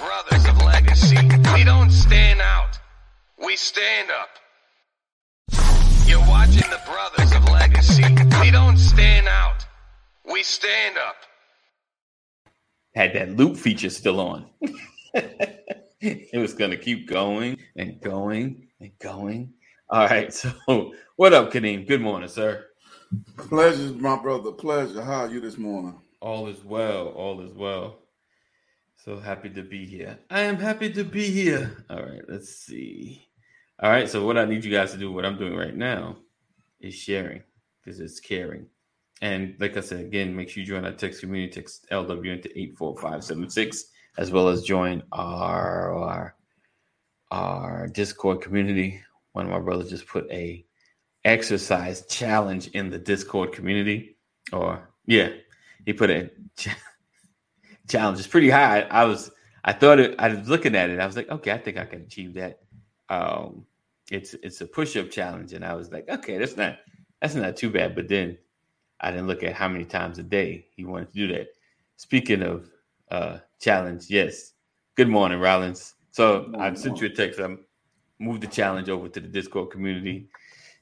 brothers of legacy. We don't stand out. We stand up. You're watching the brothers of legacy. We don't stand out. We stand up. Had that loop feature still on. it was going to keep going and going and going. All right. So, what up, Kadeem? Good morning, sir. Pleasure, my brother. Pleasure. How are you this morning? All is well. All is well. So happy to be here. I am happy to be here. All right, let's see. All right, so what I need you guys to do, what I'm doing right now, is sharing because it's caring. And like I said, again, make sure you join our text community, text LWN to 84576, as well as join our, our, our Discord community. One of my brothers just put a exercise challenge in the Discord community. Or yeah, he put a challenge is pretty high. I was I thought it, I was looking at it. I was like, okay, I think I can achieve that. Um, it's it's a push up challenge, and I was like, okay, that's not that's not too bad. But then I didn't look at how many times a day he wanted to do that. Speaking of uh, challenge, yes. Good morning, Rollins. So I sent you a text. I moved the challenge over to the Discord community.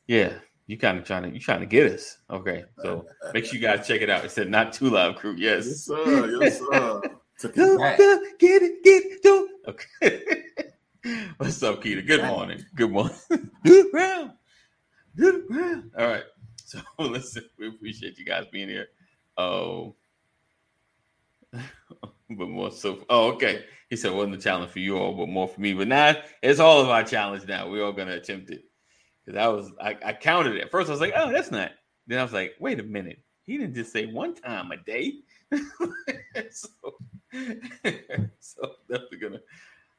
Yeah, you kind of trying to you trying to get us. Okay, so make sure you guys check it out. It said not too loud crew. Yes, yes sir. Yes, sir. get it, get it, do. Okay. What's up, Keita? Good morning. Good morning. Round. Round. All right. So listen, we appreciate you guys being here. Oh, but more so. Oh, okay. He said wasn't a challenge for you all, but more for me. But now it's all of our challenge now. We're all gonna attempt it. Because I was I, I counted it. At first I was like, oh, that's not. Then I was like, wait a minute. He didn't just say one time a day. so, so definitely gonna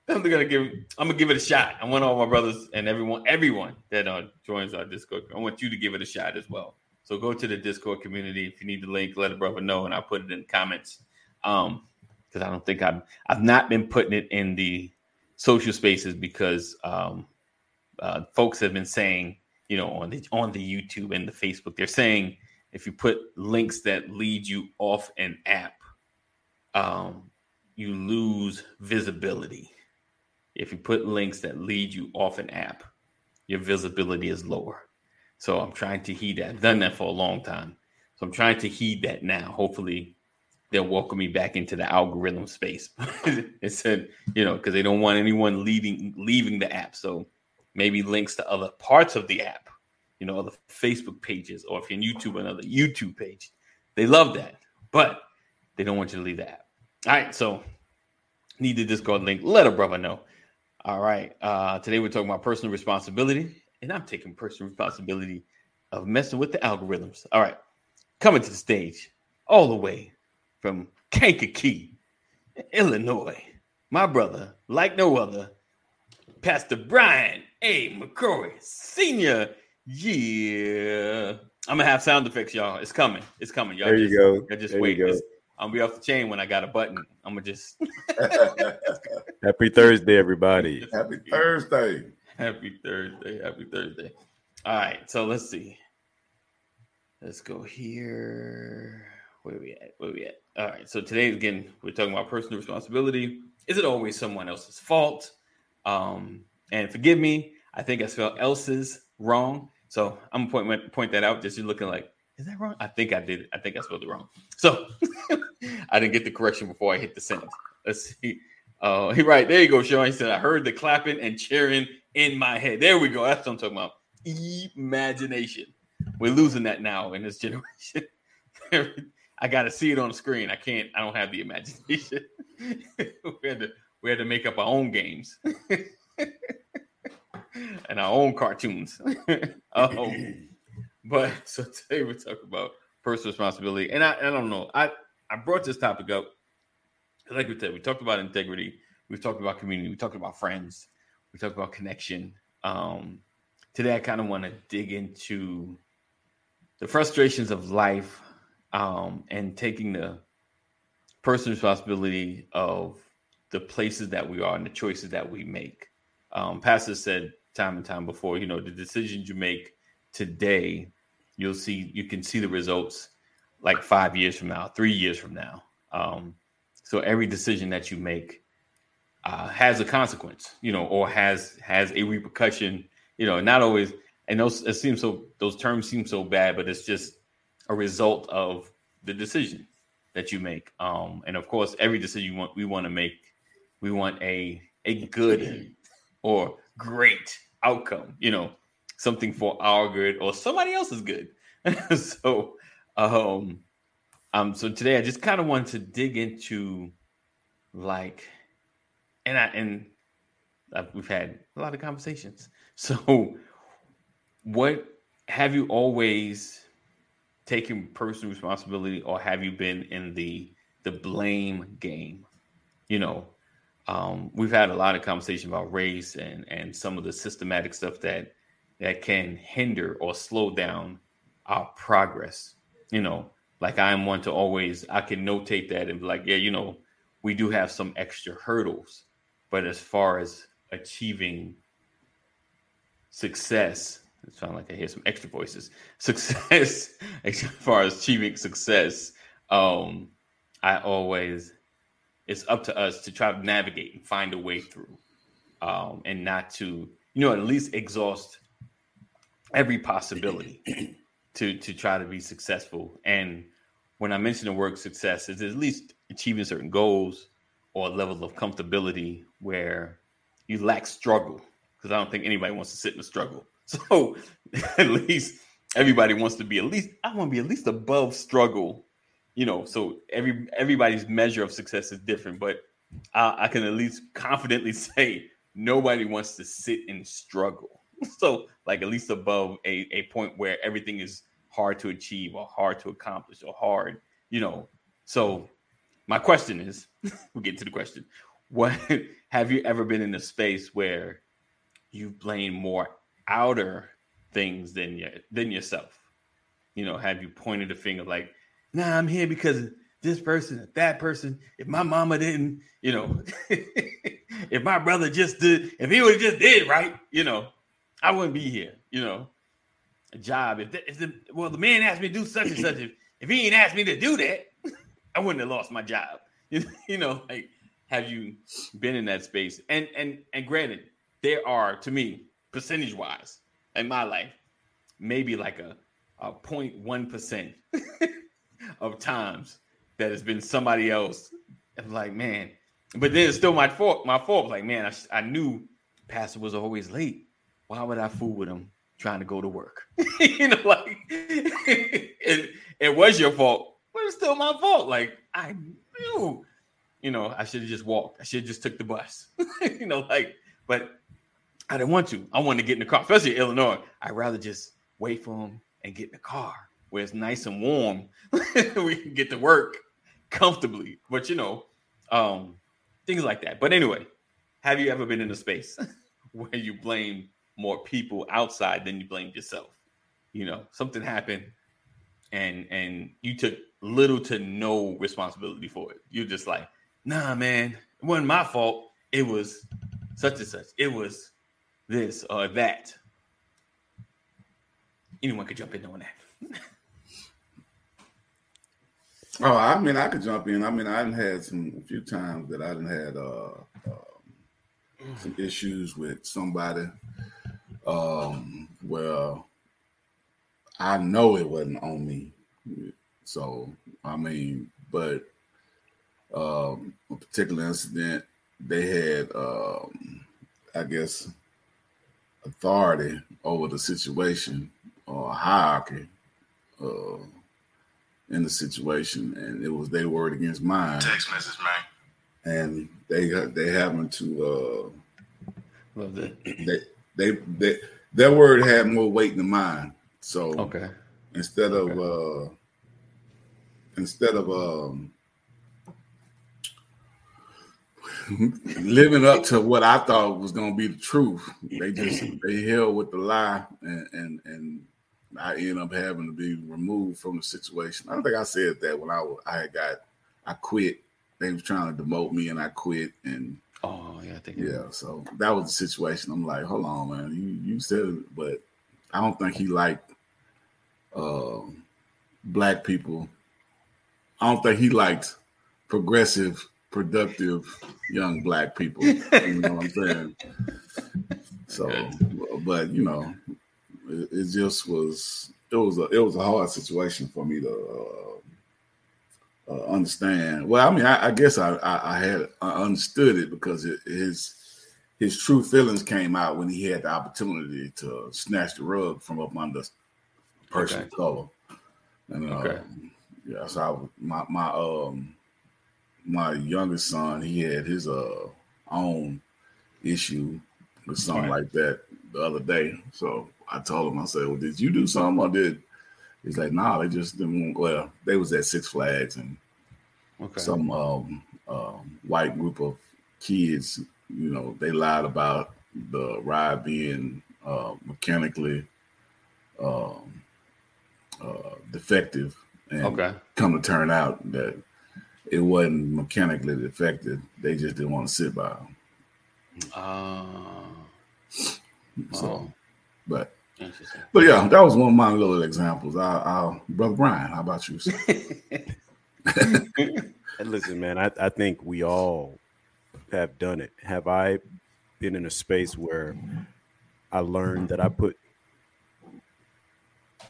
definitely gonna give I'm gonna give it a shot. I want all my brothers and everyone, everyone that uh, joins our Discord. I want you to give it a shot as well. So go to the Discord community. If you need the link, let a brother know, and I'll put it in the comments. Um, because I don't think I've I've not been putting it in the social spaces because um uh, folks have been saying, you know, on the on the YouTube and the Facebook, they're saying if you put links that lead you off an app, um, you lose visibility. If you put links that lead you off an app, your visibility is lower. So I'm trying to heed that. I've done that for a long time. So I'm trying to heed that now. Hopefully they'll welcome me back into the algorithm space. it said, you know, because they don't want anyone leading leaving the app. So maybe links to other parts of the app, you know, other Facebook pages, or if you're in YouTube, another YouTube page. They love that, but they don't want you to leave the app. All right, so need the Discord link. Let a brother know. All right, uh, today we're talking about personal responsibility, and I'm taking personal responsibility of messing with the algorithms. All right, coming to the stage all the way from Kankakee, Illinois, my brother, like no other, Pastor Brian A. McCrory, Senior. Yeah. I'm gonna have sound effects, y'all. It's coming. It's coming. Y'all there just, you go. Y'all just there wait. Just, I'm gonna be off the chain when I got a button. I'm gonna just Happy Thursday, everybody. Happy Thursday. Happy Thursday. Happy Thursday. All right, so let's see. Let's go here. Where we at? Where we at? All right. So today again, we're talking about personal responsibility. Is it always someone else's fault? Um, and forgive me, I think I spelled else's wrong. So I'm gonna point point that out. Just you looking like, is that wrong? I think I did. I think I spelled it wrong. So I didn't get the correction before I hit the sentence. Let's see. Uh, he right there you go, Sean. He said, I heard the clapping and cheering in my head. There we go. That's what I'm talking about. Imagination. We're losing that now in this generation. I got to see it on the screen. I can't. I don't have the imagination. we had to. We had to make up our own games and our own cartoons. um, but so today we talk about personal responsibility, and I, I don't know. I I brought this topic up like we said. We talked about integrity. We've talked about community. We talked about friends. We talked about connection. Um, today, I kind of want to dig into the frustrations of life um, and taking the personal responsibility of the places that we are and the choices that we make. Um, Pastor said time and time before, you know, the decisions you make today, you'll see, you can see the results like five years from now, three years from now. Um, so every decision that you make uh, has a consequence, you know, or has has a repercussion, you know, not always. And those it seems so those terms seem so bad, but it's just a result of the decision that you make. Um, and of course, every decision you want we want to make, we want a a good or great outcome, you know, something for our good or somebody else's good. so um um so today I just kind of wanted to dig into like and I and uh, we've had a lot of conversations. So, what have you always taken personal responsibility, or have you been in the the blame game? You know, um, we've had a lot of conversation about race and and some of the systematic stuff that that can hinder or slow down our progress. You know, like I'm one to always I can notate that and be like, yeah, you know, we do have some extra hurdles but as far as achieving success, it sounds like I hear some extra voices. Success, as far as achieving success, um, I always it's up to us to try to navigate and find a way through, um, and not to you know at least exhaust every possibility to to try to be successful. And when I mention the word success, it's at least achieving certain goals or a level of comfortability where you lack struggle because I don't think anybody wants to sit in a struggle. So at least everybody wants to be at least I want to be at least above struggle, you know. So every everybody's measure of success is different, but I, I can at least confidently say nobody wants to sit and struggle. So like at least above a, a point where everything is hard to achieve or hard to accomplish or hard, you know. So my question is, we'll get to the question. What have you ever been in a space where you blame more outer things than your, than yourself? You know, have you pointed a finger like, nah, I'm here because this person, that person, if my mama didn't, you know, if my brother just did, if he would just did right, you know, I wouldn't be here, you know. A job. If, the, if the well, the man asked me to do such and such, if, if he ain't asked me to do that, I wouldn't have lost my job. You know, like have you been in that space? And and and granted, there are to me percentage wise in my life, maybe like a a 0.1 percent of times that has been somebody else. I'm like, man, but then it's still my fault. My fault. Like, man, I, I knew Pastor was always late. Why would I fool with him trying to go to work? you know, like it, it was your fault but it's still my fault. Like I knew, you know, I should have just walked. I should have just took the bus. you know, like, but I didn't want to. I wanted to get in the car, especially in Illinois. I'd rather just wait for him and get in the car where it's nice and warm. we can get to work comfortably. But you know, um, things like that. But anyway, have you ever been in a space where you blame more people outside than you blame yourself? You know, something happened and and you took little to no responsibility for it. You're just like, nah, man, it wasn't my fault. It was such and such. It was this or that. Anyone could jump in on that. oh, I mean, I could jump in. I mean, I've had some a few times that I didn't had uh, uh, some issues with somebody. Um, well, I know it wasn't on me. So I mean, but um, a particular incident, they had, um, I guess, authority over the situation or hierarchy uh, in the situation, and it was their word against mine. Text message, man. And they they happened to uh, Love that. they, they they their word had more weight than mine. So Okay. instead of uh instead of um living up to what I thought was gonna be the truth, they just they held with the lie and and and I end up having to be removed from the situation. I don't think I said that when I was, I got I quit. They was trying to demote me and I quit and Oh yeah, I think yeah, so that was the situation. I'm like, hold on, man, you you said it, but I don't think he liked uh, black people. I don't think he liked progressive productive young black people. You know what I'm saying? So, but you know, it, it just was it was a it was a hard situation for me to uh, uh, understand. Well, I mean, I, I guess I, I, I had I understood it because it, his his true feelings came out when he had the opportunity to snatch the rug from up under person Okay. color. And uh, Okay. yeah, so I, my my um my youngest son, he had his uh own issue with something Right. like that the other day. So I told him, I said, "Well, did you do something I did?" He's like, "Nah, they just didn't." Well, they was at Six Flags and Okay. some um, um, white group of kids, you know, they lied about the ride being uh, mechanically um, uh, defective, and okay. come to turn out that it wasn't mechanically defective. They just didn't want to sit by them. Uh, So, oh, but interesting. but yeah, that was one of my little examples. I, I brother Brian, how about you? listen, man, I, I think we all have done it. Have I been in a space where I learned that I put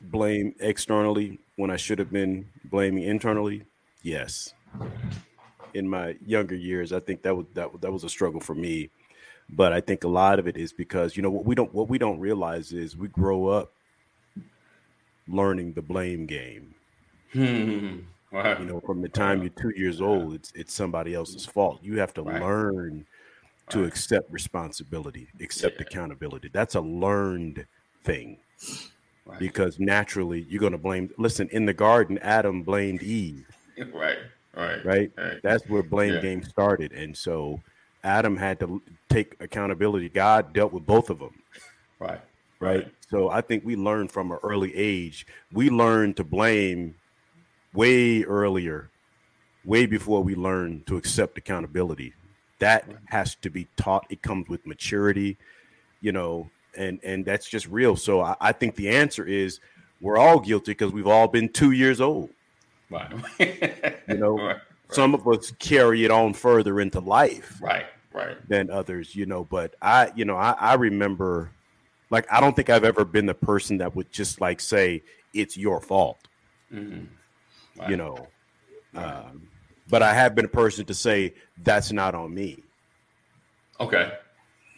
blame externally when I should have been blaming internally? Yes. In my younger years, I think that was that, that was a struggle for me. But I think a lot of it is because you know what we don't what we don't realize is we grow up learning the blame game Hmm. Right. you know from the time you're two years old it's it's somebody else's fault you have to learn to accept responsibility accept Yeah. accountability that's a learned thing Right. because naturally you're going to blame listen in the garden adam blamed eve right. Right. right Right. that's where blame Yeah. game started and so adam had to take accountability god dealt with both of them Right. right? So I think we learn from an early age. We learn to blame way earlier, way before we learn to accept accountability. That has to be taught. It comes with maturity, you know, and and that's just real. So I, I think the answer is we're all guilty because we've all been two years old. Right. You know, Right. Some of us carry it on further into life. Right. Right. than others, you know. But I, you know, I, I remember, like, I don't think I've ever been the person that would just like say it's your fault, Mhm. you know. Um, but I have been a person to say that's not on me, Okay.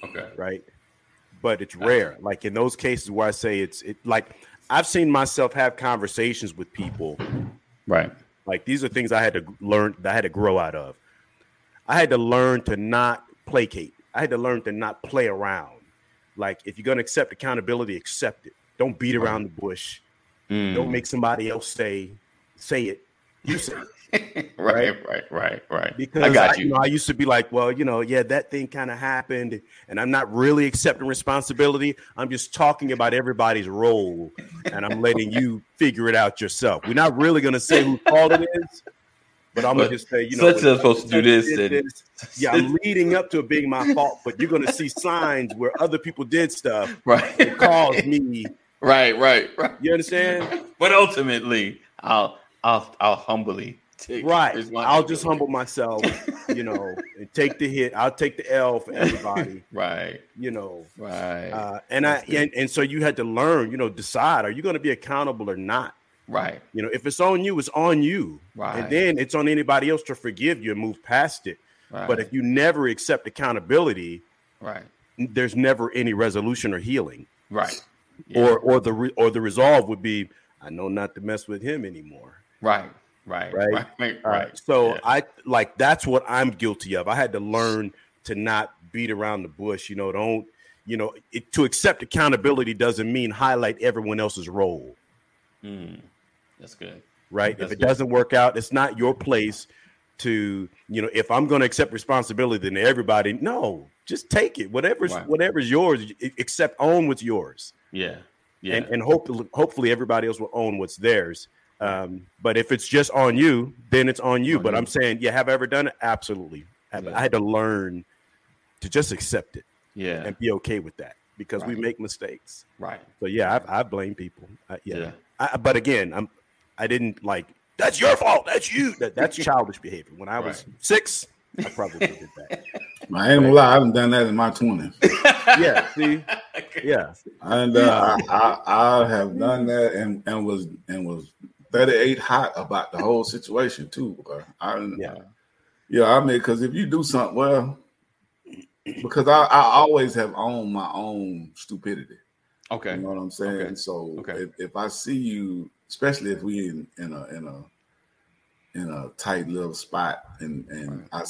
Okay. right? But it's rare. Like in those cases where I say it's it, like I've seen myself have conversations with people Right. Like these are things I had to learn that I had to grow out of. I had to learn to not placate. I had to learn to not play around. Like if you're gonna accept accountability, accept it. Don't beat around the bush. Mm. Don't make somebody else say say it. You say it. right, right, right, right. Because I got you. know, I used to be like, well, you know, yeah, that thing kind of happened, and I'm not really accepting responsibility. I'm just talking about everybody's role, and I'm letting you figure it out yourself. We're not really going to say whose fault it is, but I'm going to just say, you know, such is supposed to do this, and- Yeah, I'm leading up to it being my fault, but you're going to see signs where other people did stuff right, that caused me. right, right, right. You understand? But ultimately, I'll, I'll, I'll humbly take Right. I'll just humble myself, you know, and take the hit. I'll take the L for everybody, Right, you know. right, Uh, and I That's it. and, and so you had to learn, you know, decide are you going to be accountable or not? Right, You know, if it's on you, it's on you, Right. and then it's on anybody else to forgive you and move past it. right. But if you never accept accountability, right, there's never any resolution or healing, right, or or the re- or the resolve would be, I know not to mess with him anymore. right, right, Right. right, right, All right. right. So Yeah. I like that's what I'm guilty of. I had to learn to not beat around the bush. You know, don't you know it, to accept accountability doesn't mean highlight everyone else's role. Mm, that's good. right? That's if it good. doesn't work out, it's not your place to, you know, if I'm going to accept responsibility, then everybody, no, just take it. Whatever's Right. whatever's yours, accept own what's yours, Yeah, yeah, and and hopefully hopefully everybody else will own what's theirs. Um, but if it's just on you, then it's on you. On but you. I'm saying, yeah, have I ever done it? Absolutely. Yeah. I had to learn to just accept it yeah, and be okay with that because we make mistakes. right. So yeah, I, I blame people. I, yeah, Yeah. I, but again, I'm I didn't like that's your fault. That's you. That, that's childish behavior. When I was Right. six, I probably did that. I ain't gonna lie, I haven't done that in my twenties. Yeah, see, yeah, And uh, I, I I have done that and and was and was 38 hot about the whole situation too. I, yeah, yeah, I mean, because if you do something, well, because I, I always have owned my own stupidity. Okay. You know what I'm saying? Okay. So Okay. if, if I see you, especially if we in, in a in a in a tight little spot, and and I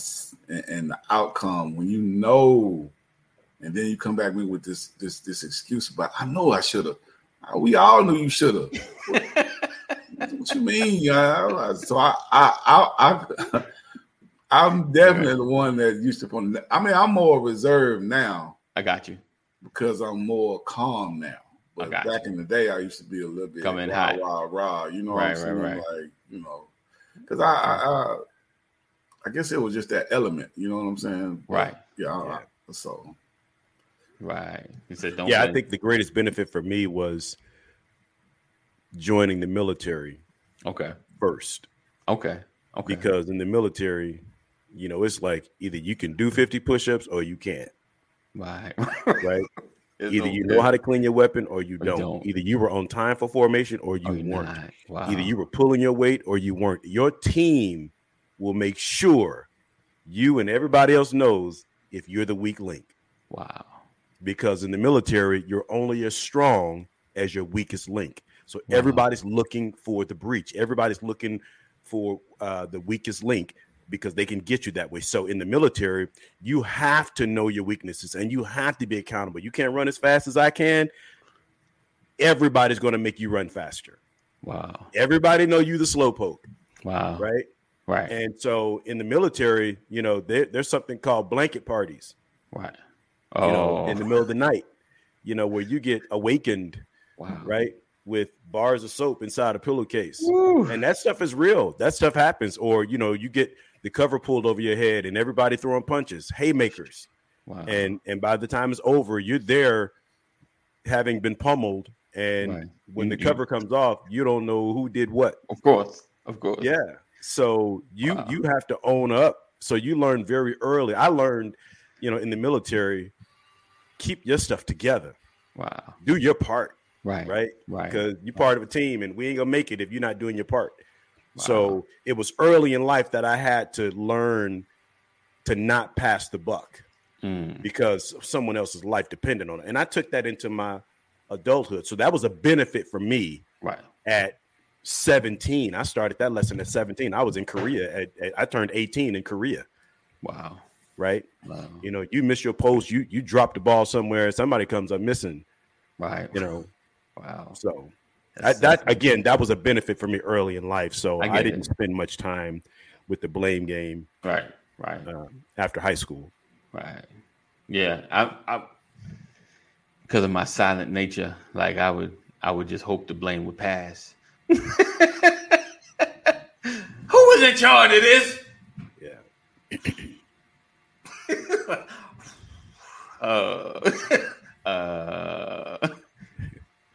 and, the outcome when you know, and then you come back with with this this this excuse, but I know I should have. Uh, we all knew you should have. what you mean? Yeah. So I I I. I I'm definitely the one that used to. put- I mean, I'm more reserved now I got you. because I'm more calm now. I But got back in the day, I used to be a little bit coming in rah, hot. rah, rah. You know Right, what I'm right, saying? right. Like, you know, because I, I, I, I guess it was just that element. You know what I'm saying? But, Right. Yeah. I- Yeah. I- so Right. He said, "Don't." yeah. I think the greatest benefit for me was joining the military Okay. first, Okay. Okay. because in the military, you know, it's like either you can do 50 push-ups or you can't, right. right? It's Either you know how to clean your weapon or you don't. don't. Either you were on time for formation or you Or weren't. Wow. Either you were pulling your weight or you weren't. Your team will make sure you and everybody else knows if you're the weak link. Wow. Because in the military, you're only as strong as your weakest link. So Wow. everybody's looking for the breach. Everybody's looking for uh, the weakest link because they can get you that way. So in the military, you have to know your weaknesses and you have to be accountable. You can't run as fast as I can. Everybody's going to make you run faster. Wow. Everybody know you the slowpoke, Wow. right? Right. And so in the military, you know, there, there's something called blanket parties, right. you know, Oh. in the oh. middle of the night, you know, where you get awakened, wow. right, with bars of soap inside a pillowcase. Woo. And that stuff is real. That stuff happens. Or, you know, you get the cover pulled over your head and everybody throwing punches, haymakers. Wow. And and by the time it's over, you're there having been pummeled. And Right. when You- the you- cover comes off, you don't know who did what. of course. Of course. Yeah. So you Wow. you have to own up. So you learn very early. I learned, you know, in the military, keep your stuff together. Wow. Do your part, Right. right? Right. Because you're part of a team and we ain't gonna make it if you're not doing your part. Wow. So it was early in life that I had to learn to not pass the buck Mm. because someone else's life depended on it. And I took that into my adulthood. So that was a benefit for me Right. at 17. I started that lesson at 17. I was in Korea. At, at- I turned 18 in Korea, Wow. right? Wow. You know, you miss your post, you you drop the ball somewhere, somebody comes up missing, Right. you know. Wow. So I, that again, that was a benefit for me early in life. So I I, didn't it. spend much time with the blame game Right. Right. um, after high school. Right. Yeah. I. I. Because of my silent nature, like I would, I would just hope the blame would pass. Who was in charge of this? Yeah. uh, uh,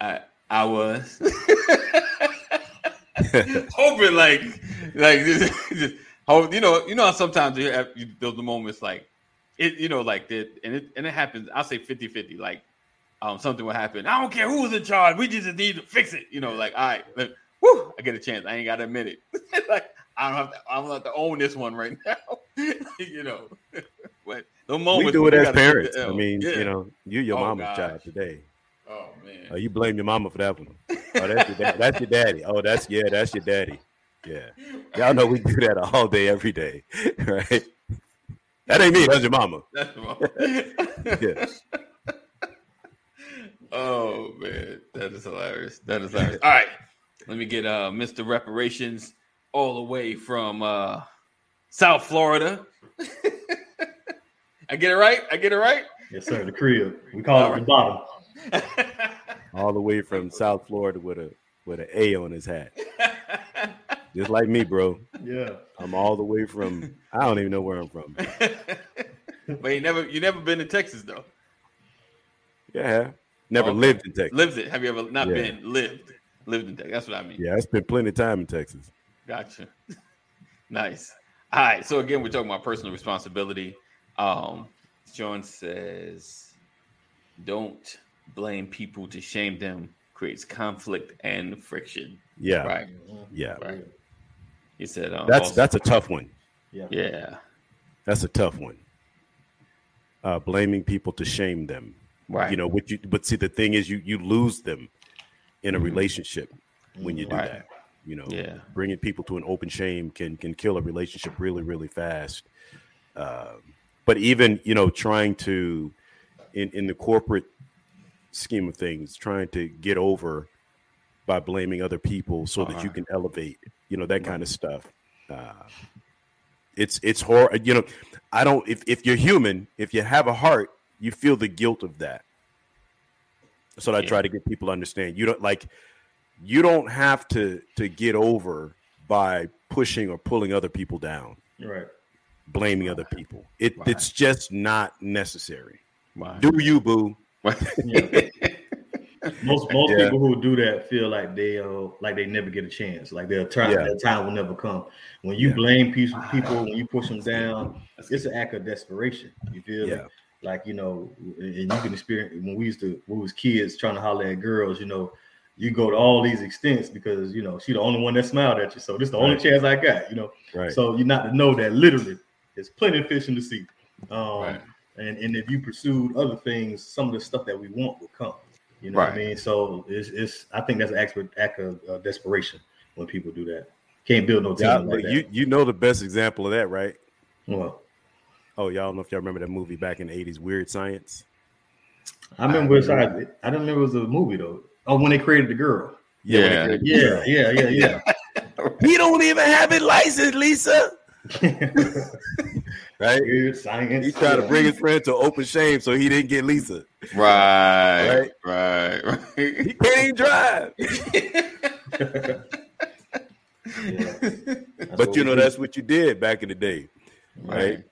I I was hoping like like hope you know you know how sometimes you have you those moments like it you know like that and it and it happens I'll say 50 50 like um something will happen I don't care who's in charge we just need to fix it you know like all right like, whoo I get a chance I ain't got to admit it like I don't have to I don't have to own this one right now you know but the moment we do it as parents. I mean, yeah. you know, you your Oh, mama's child today. Oh man Uh, you blame your mama for that one. Oh, that's your, dad- that's your daddy. Oh, that's yeah, that's your daddy. Yeah, y'all know we do that all day, every day, right? That ain't me. That's your mama. That's wrong. Yeah. Oh man, that is hilarious. That is hilarious. All right, let me get uh Mr. Reparations all the way from uh South Florida. I get it right. I get it right. Yes, sir. The crib. We call it the bottom. All the way from South Florida with a with an A on his hat, just like me, bro. Yeah. I'm all the way from. I don't even know where I'm from. but you never you never been to Texas though. Yeah, never lived in Texas. Lived it. Have you ever not Yeah. been lived? Lived in Texas. That's what I mean. Yeah, I spent plenty of time in Texas. Gotcha. nice. All right. So again, we're talking about personal responsibility. Um, John says, "Don't blame people to shame them. Creates conflict and friction." Yeah, Right. yeah. Right. He said, um, That's also- that's a tough one. Yeah. yeah. That's a tough one. Uh, blaming people to shame them. Right. You know what you but see the thing is you you lose them in a Mhm. relationship when you do Right. that. You know, Yeah. bringing people to an open shame can can kill a relationship really really fast. Um, but even you know trying to in in the corporate scheme of things, trying to get over by blaming other people so that you Uh-huh. can elevate, you know that kind of stuff. Uh, it's it's hard. You know, I don't. If if you're human, if you have a heart, you feel the guilt of that. So I try to get people to understand. You don't like. You don't have to to get over by pushing or pulling other people down, Right. blaming other people. It it's just not necessary. Right. Do you, boo? Yeah. Most most Yeah. people who do that feel like they uh like they never get a chance, like their time Yeah. their time will never come. When you Yeah. blame people, people when you push them down, it's an act of desperation. You feel Yeah. me? Like you know, and you can experience when we used to when we was kids trying to holler at girls. You know, you go to all these extents because you know she the only one that smiled at you. So this is the only chance I got. You know, Right. so you not to know that literally there's plenty of fish in the sea. Um, Right. And and if you pursued other things, some of the stuff that we want will come. You know what I mean? So it's, it's I think that's an act, act of uh, desperation when people do that. Can't build no team Yeah, like but that. you you know the best example of that, right? well, Oh, y'all don't know if y'all remember that movie back in the '80s, Weird Science. I remember it's I, I don't remember it was a movie though. Oh, when they created the girl. when they Yeah. created Yeah, yeah, yeah, yeah. He don't even have it licensed, Lisa. Right? Weird science. He tried to bring his friend to open shame so he didn't get Lisa. Right. Right. Right. He can't even drive. Yeah. But you know, do. that's what you did back in the day, right?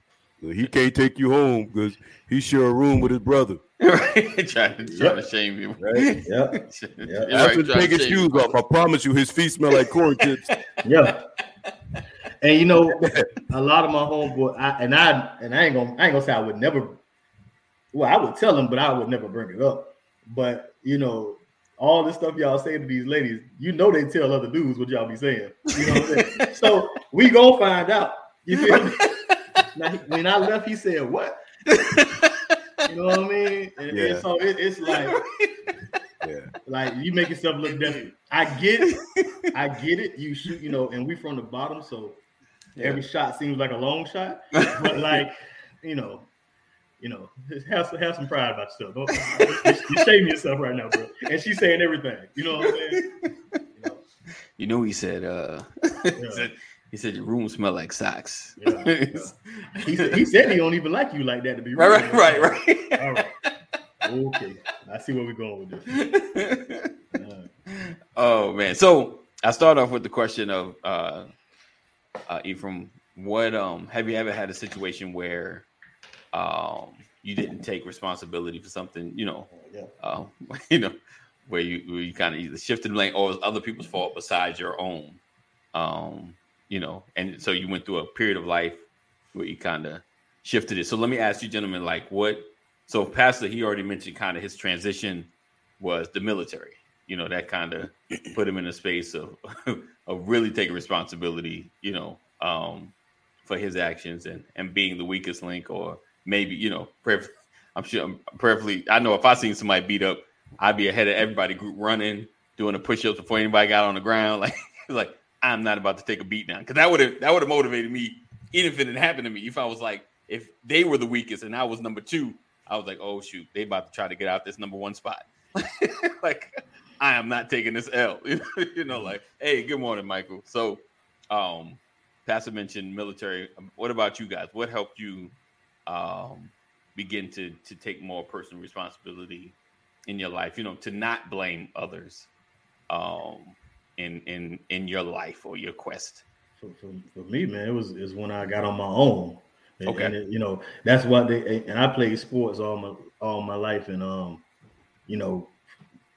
Right. He can't take you home because he share a room with his brother. trying, to, trying to shame you. Right. yeah, You're After right, trying to take his shame shoes you. off, I promise you, his feet smell like corn chips. yeah. And you know, a lot of my homeboy, I, and I and I ain't gonna I ain't gonna say I would never. Well, I would tell them, but I would never bring it up. But you know, all the stuff y'all say to these ladies, you know, they tell other dudes what y'all be saying. You know what I'm saying? so we gonna find out. You feel me? now, he- when I left, he said, "What?" You know what I mean? And, and Yeah. so it, it's like, Yeah. like you make yourself look desperate. I get it. I get it. You shoot, you know, and we from the bottom, so every shot seems like a long shot. But like, you know, you know, have some have some pride about yourself. Don't, you're shaming yourself right now, bro. And she's saying everything. You know what I'm saying? You know, You know, he said, uh, he, said he said your room smell like socks. Yeah, yeah. he said he said he don't even like you like that to be right, real. right, right, right. All right. Okay. I see where we're going with this. Uh, oh man. So I start off with the question of uh uh Ephraim, what um have you ever had a situation where um you didn't take responsibility for something, you know, yeah. um, you know, where you where you kind of either shifted blame or it was other people's fault besides your own. Um, you know, and so you went through a period of life where you kind of shifted it. So let me ask you, gentlemen, like what so Pastor, he already mentioned kind of his transition was the military. You know, that kind of put him in a space of of really taking responsibility, you know, um, for his actions and and being the weakest link, or maybe you know, pref- I'm sure I'm perfectly. I know if I seen somebody beat up, I'd be ahead of everybody group running, doing the push-ups before anybody got on the ground. Like, like I'm not about to take a beat down because that would have that would have motivated me, even if it didn't happen to me. If I was like, if they were the weakest and I was number two, I was like, oh shoot, they about to try to get out this number one spot. like, I am not taking this L. you know, like, hey, good morning, Michael. So, um, Pastor mentioned military. What about you guys? What helped you um, begin to to take more personal responsibility in your life? You know, to not blame others um, in in in your life or your quest. for, for, for me, man, it was is when I got on my own. And, Okay. and it- you know that's what they and I played sports all my all my life, and um, you know,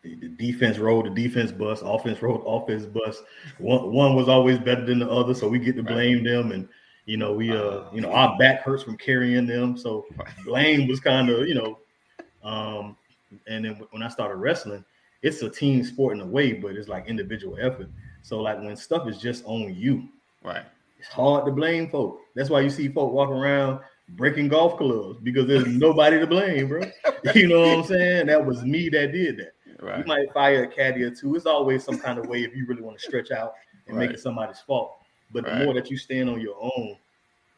the, the defense rode the defense bus, offense rode offense bus. One one was always better than the other, so we get to Right. blame them, and You know, we uh, you know, our back hurts from carrying them. So blame was kind of, you know, um, and then when I started wrestling, it's a team sport in a way, but it's like individual effort. So like when stuff is just on you, Right. it's hard to blame folk. That's why you see folk walk around breaking golf clubs because there's nobody to blame, bro. You know what I'm saying? That was me that did that. You might fire a caddy or two. It's always some kind of way if you really want to stretch out and make it somebody's fault. But the Right. more that you stand on your own,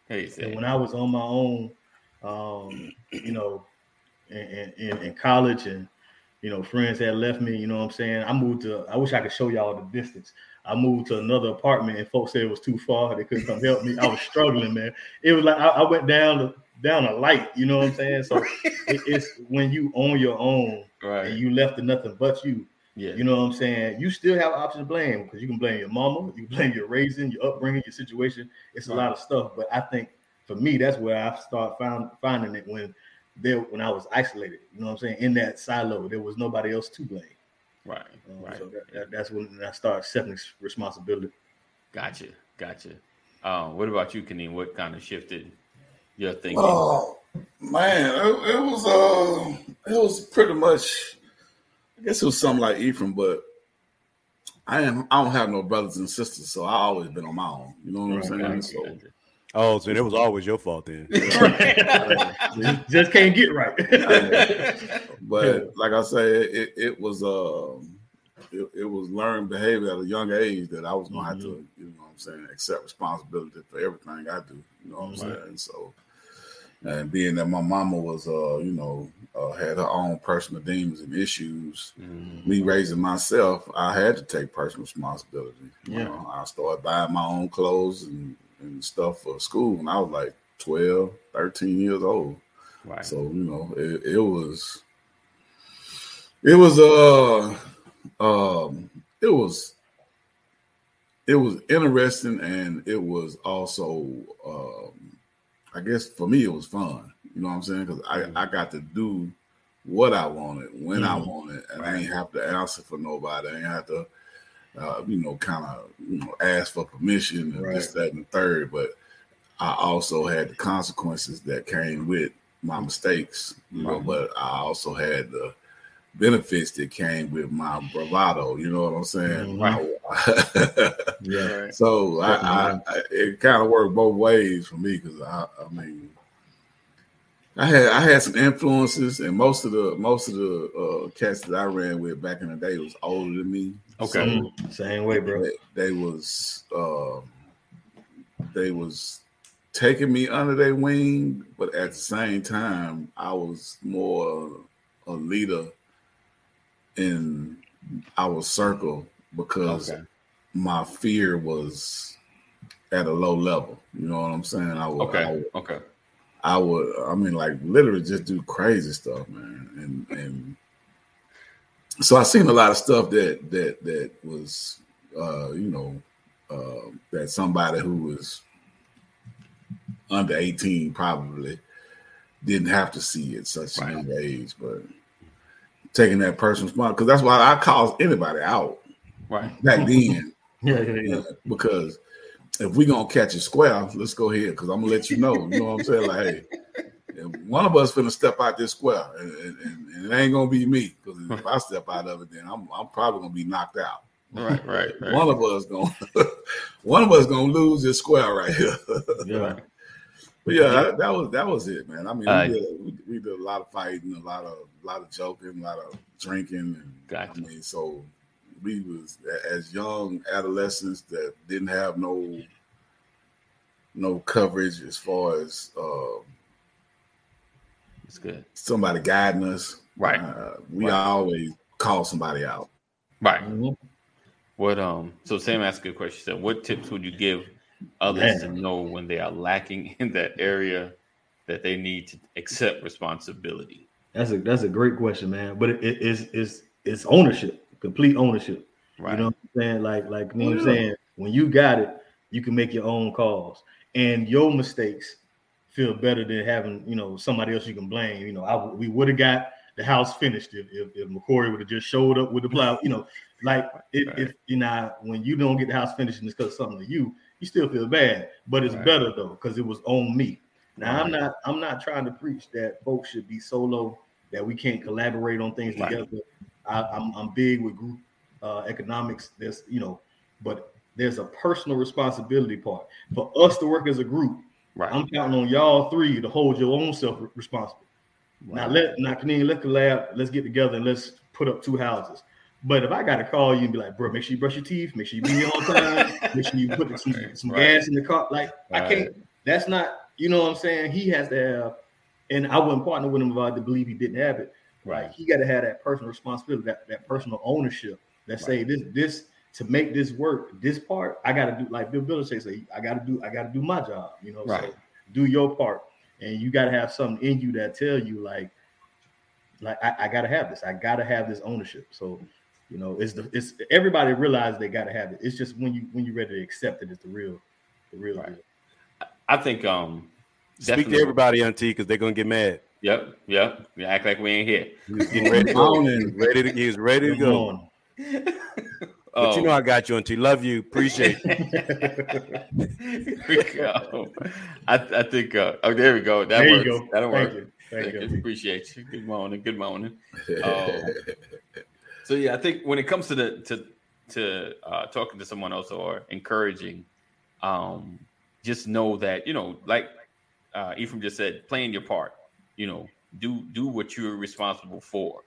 Hey, and when I was on my own, um, you know, in, in, in college and you know, friends had left me, you know what I'm saying? I moved to I wish I could show y'all the distance. I moved to another apartment and folks said it was too far, they couldn't come help me. I was struggling, man. It was like I, I went down the down a light, you know what I'm saying? So it, it's when you own your own right. and you left to nothing but you, Yeah. you know what I'm saying? You still have options to blame because you can blame your mama, you can blame your raising, your upbringing, your situation. It's a Right. lot of stuff. But I think for me, that's where I start found finding it when there when I was isolated. You know what I'm saying? In that silo, there was nobody else to blame. Right. Um, Right. So that, that- that's when I started accepting responsibility. Gotcha. Gotcha. Um, what about you, Kaneem? What kind of shifted your thinking? Oh man, it, it was uh, it was pretty much. I guess it was something like Ephraim, but I am. I don't have no brothers and sisters, so I always been on my own. You know what I'm saying? Gotcha, So, gotcha. Oh, so it was always your fault then. Just- Just can't get right. but like I say, it it was um, it, it was learned behavior at a young age that I was gonna have to, you know, what I'm saying, accept responsibility for everything I do. You know what I'm saying? So, and being that my mama was, uh, you know, uh, had her own personal demons and issues, Mhm. me raising myself, I had to take personal responsibility. You Yeah. know, I started buying my own clothes and, and stuff for school when I was like 12, 13 years old. Right. So, you know, it, it was it was uh um it was it was interesting and it was also um I guess for me it was fun. You know what I'm saying? Because I, I got to do what I wanted when I Mhm. wanted, and I ain't have to answer for nobody. I ain't have to, uh, you know, kind of you know ask for permission and this, that, and the third. But I also had the consequences that came with my mistakes. You know, but I also had the benefits that came with my bravado. You know what I'm saying? yeah. So I, I, I it kind of worked both ways for me because I, I mean, I had I had some influences, and most of the most of the uh, cats that I ran with back in the day was older than me. Okay. So Mm, Same way, bro. they, they was um, they was taking me under their wing, but at the same time, I was more a leader in our circle because Okay. my fear was at a low level. You know what I'm saying? I would, I Okay. would, Okay. I would, I mean, like literally just do crazy stuff, man. And and so I seen a lot of stuff that that that was, uh, you know, uh, that somebody who was under 18 probably didn't have to see at such a young age, but taking that personal spot because that's why I call anybody out Right. back then. Yeah, yeah, yeah. Because if we gonna catch a square, let's go ahead. Because I'm gonna let you know. You know what I'm saying? Like, hey, one of us finna step out this square, and, and, and it ain't gonna be me. Because if I step out of it, then I'm I'm probably gonna be knocked out. Right. Right. Right. One of us gonna one of us gonna lose this square right here. Yeah. But yeah, that, that was that was it, man. I mean, Uh, we, did, we, we did a lot of fighting, a lot of a lot of joking, a lot of drinking, and Gotcha. I mean, so we was as young adolescents that didn't have no no coverage as far as uh, It's good. somebody guiding us. Right. Uh, we Right. always call somebody out. Right. Mhm. What um so Sam asked a good question. He said, what tips would you give others Man. to know when they are lacking in that area that they need to accept responsibility? That's a that's a great question, man. But it, it is it's it's ownership, complete ownership. Right. You know what I'm saying? Like like you know what I'm saying when you got it, you can make your own calls, and your mistakes feel better than having you know somebody else you can blame. You know, I w- we would have got the house finished if if, if McCrory would have just showed up with the plow. You know, like if, Right. if you know when you don't get the house finished and it's because of something to you, you still feel bad, but it's Right. better though because it was on me. Now I'm not I'm not trying to preach that folks should be solo, that we can't collaborate on things Right. together. I, I'm I'm big with group uh, economics. There's you know, but there's a personal responsibility part for us to work as a group. Right. I'm counting on y'all three to hold your own self responsible. Now let now Canadian Liquor Lab, let's get together and let's put up two houses. But if I gotta call you and be like, bro, make sure you brush your teeth, make sure you be here on time, make sure you put some, some Right. gas in the car. Like I can't. That's not. You know what I'm saying? He has to have, and I wouldn't partner with him if I believe he didn't have it. Like Right. he got to have that personal responsibility, that, that personal ownership. That say this this to make this work. This part I got to do. Like Bill say, say I got to do. I got to do my job. You know. Right. So do your part, and you got to have something in you that tell you like, like I, I got to have this. I got to have this ownership. So. You know, it's the it's everybody realizes they got to have it. It's just when you when you're ready to accept it, it's the real, the real Right. deal. I think um Speak definitely- to everybody, Auntie, because they're gonna get mad. Yep, yep. We act like we ain't here. He was getting ready to go. Morning. ready to, he was ready to Good go. morning. But you Oh. know I got you, Auntie. Love you. Appreciate you. Here we go. I, I think uh, oh there we go. That There you works. go. That'll Thank work. you. Thank Thank you. Appreciate you. Good morning. Good morning. Oh. So yeah, I think when it comes to the to to uh, talking to someone else or encouraging, um, just know that you know, like uh, Ephraim just said, playing your part. You know, do do what you're responsible for.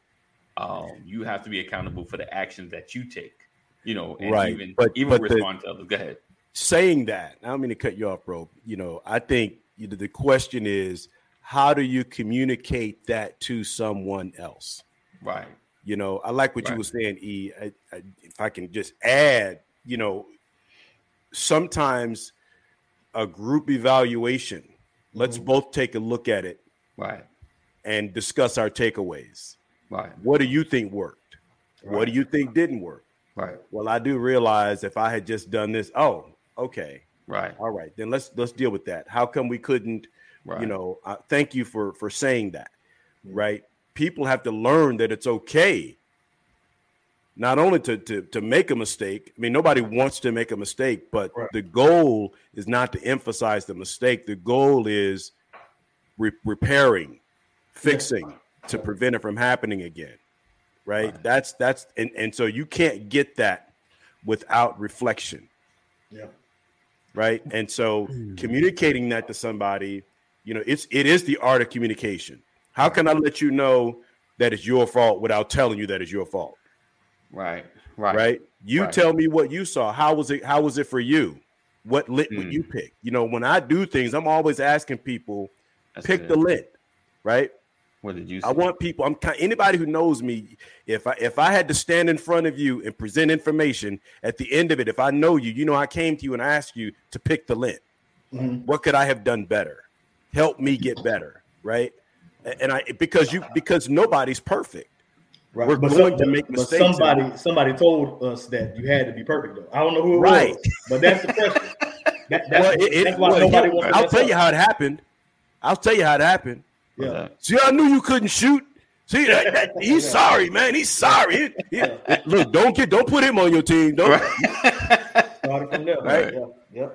Um, you have to be accountable for the actions that you take. You know, and Right, even but- even but the- respond to others. Go ahead. Saying that, I don't mean to cut you off, bro. You know, I think you know, the question is, how do you communicate that to someone else? Right. You know, I like what you were saying, E. I, I, if I can just add, you know, sometimes a group evaluation. Let's Mm-hmm. both take a look at it Right. and discuss our takeaways. Right. What do you think worked? What do you think didn't work? Right. Well, I do realize if I had just done this, oh, okay, Right. all right, then let's let's deal with that. How come we couldn't? Right. You know, uh, thank you for for saying that. Right? People have to learn that it's okay. Not only to to to make a mistake. I mean, nobody wants to make a mistake, but Right. the goal is not to emphasize the mistake. The goal is re- repairing, fixing to prevent it from happening again. Right? Right. That's that's and and so you can't get that without reflection Yeah. right and so hmm. communicating that to somebody you know it's it is the art of communication how can i let you know that it's your fault without telling you that it's your fault Right. Right. right, you Right. tell me what you saw how was it how was it for you what lit what Mm. you pick? you know when i do things i'm always asking people That's pick it. the lit right What did you say? I want people. I'm kind. Anybody who knows me, if I if I had to stand in front of you and present information, at the end of it, if I know you, you know, I came to you and asked you to pick the lint. Mhm. What could I have done better? Help me get better, right? A- And I because you because nobody's perfect. Right. We're but going some- to make but mistakes and- somebody somebody told us that you had to be perfect though. I don't know who it Right. was, but that's the question. That, that's, Well, it- it- that's why well, nobody here- wants I'll tell up. you how it happened. I'll tell you how it happened. Yeah. that? See, I knew you couldn't shoot. See, that, that- he's sorry, man. He's sorry. He- he- look, don't get, don't put him on your team. Don't. Started from there. Right. Yeah. Yeah.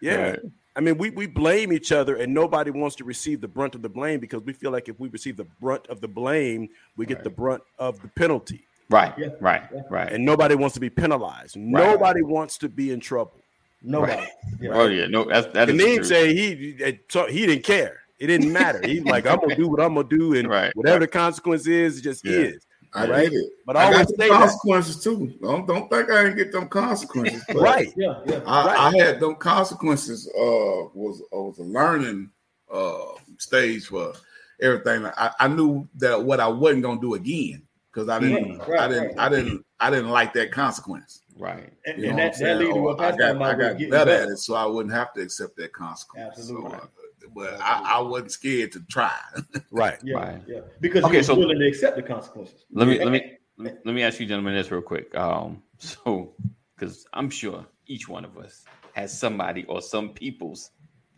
Yeah. Right. I mean, we, we blame each other, and nobody wants to receive the brunt of the blame because we feel like if we receive the brunt of the blame, we get Right. the brunt of the penalty, Right. Yeah. Right. Yeah. Right. and nobody wants to be penalized. Nobody wants to be in trouble. Nobody. Right. Yeah. Oh yeah. No. That's that is And the then truth. say he he- didn't care. It didn't matter. He's like, I'm gonna do what I'm gonna do, and Right. whatever the consequence is, it just Yeah. is. I Right. get it. But I I always got say the that. consequences too. Don't don't think I didn't get them consequences. Right. Yeah. Yeah. I, I had them consequences. Uh, was uh, was a learning uh stage for everything. I, I knew that what I wasn't gonna do again because I didn't, Right, I didn't, right. I didn't, I didn't like that consequence. Right. And, You and know that, what I'm that saying? leads to Or what I got, I got better better. at it, so I wouldn't have to accept that consequence. Absolutely. So, uh, but I, I wasn't scared to try. Right. Yeah. Right. Yeah. Because Okay, you were so- willing to accept the consequences. Let me let me let me ask you gentlemen this real quick. Um, so because I'm sure each one of us has somebody or some peoples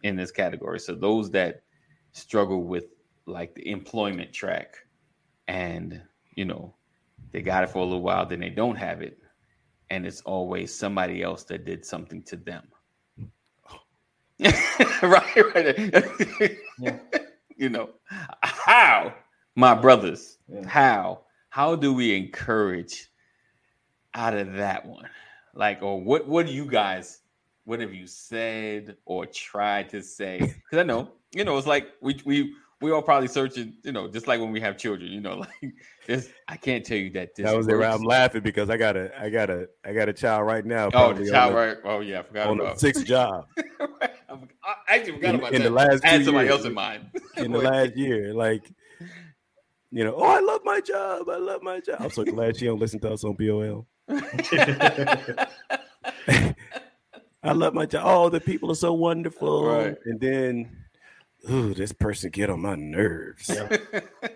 in this category. So those that struggle with like the employment track and you know they got it for a little while, then they don't have it, and it's always somebody else that did something to them. right, right. Yeah. You know, how, my brothers, Yeah. how, how do we encourage out of that one? Like, or what, what do you guys, what have you said or tried to say? Because I know, you know, it's like we, we, we all probably searching, you know, just like when we have children, you know, like this. I can't tell you that this. That was works. I'm laughing because I got a, I got a, I got a child right now. Oh, the child, the- right? Oh, yeah, I forgot on a about. sixth job I actually forgot in, about in that. the last I had somebody years. else in mind. in the last year. Like, you know, oh, I love my job. I love my job. I'm so glad she don't listen to us on BOL. I love my job. Oh, the people are so wonderful. Right. And then, ooh, this person get on my nerves. Yeah.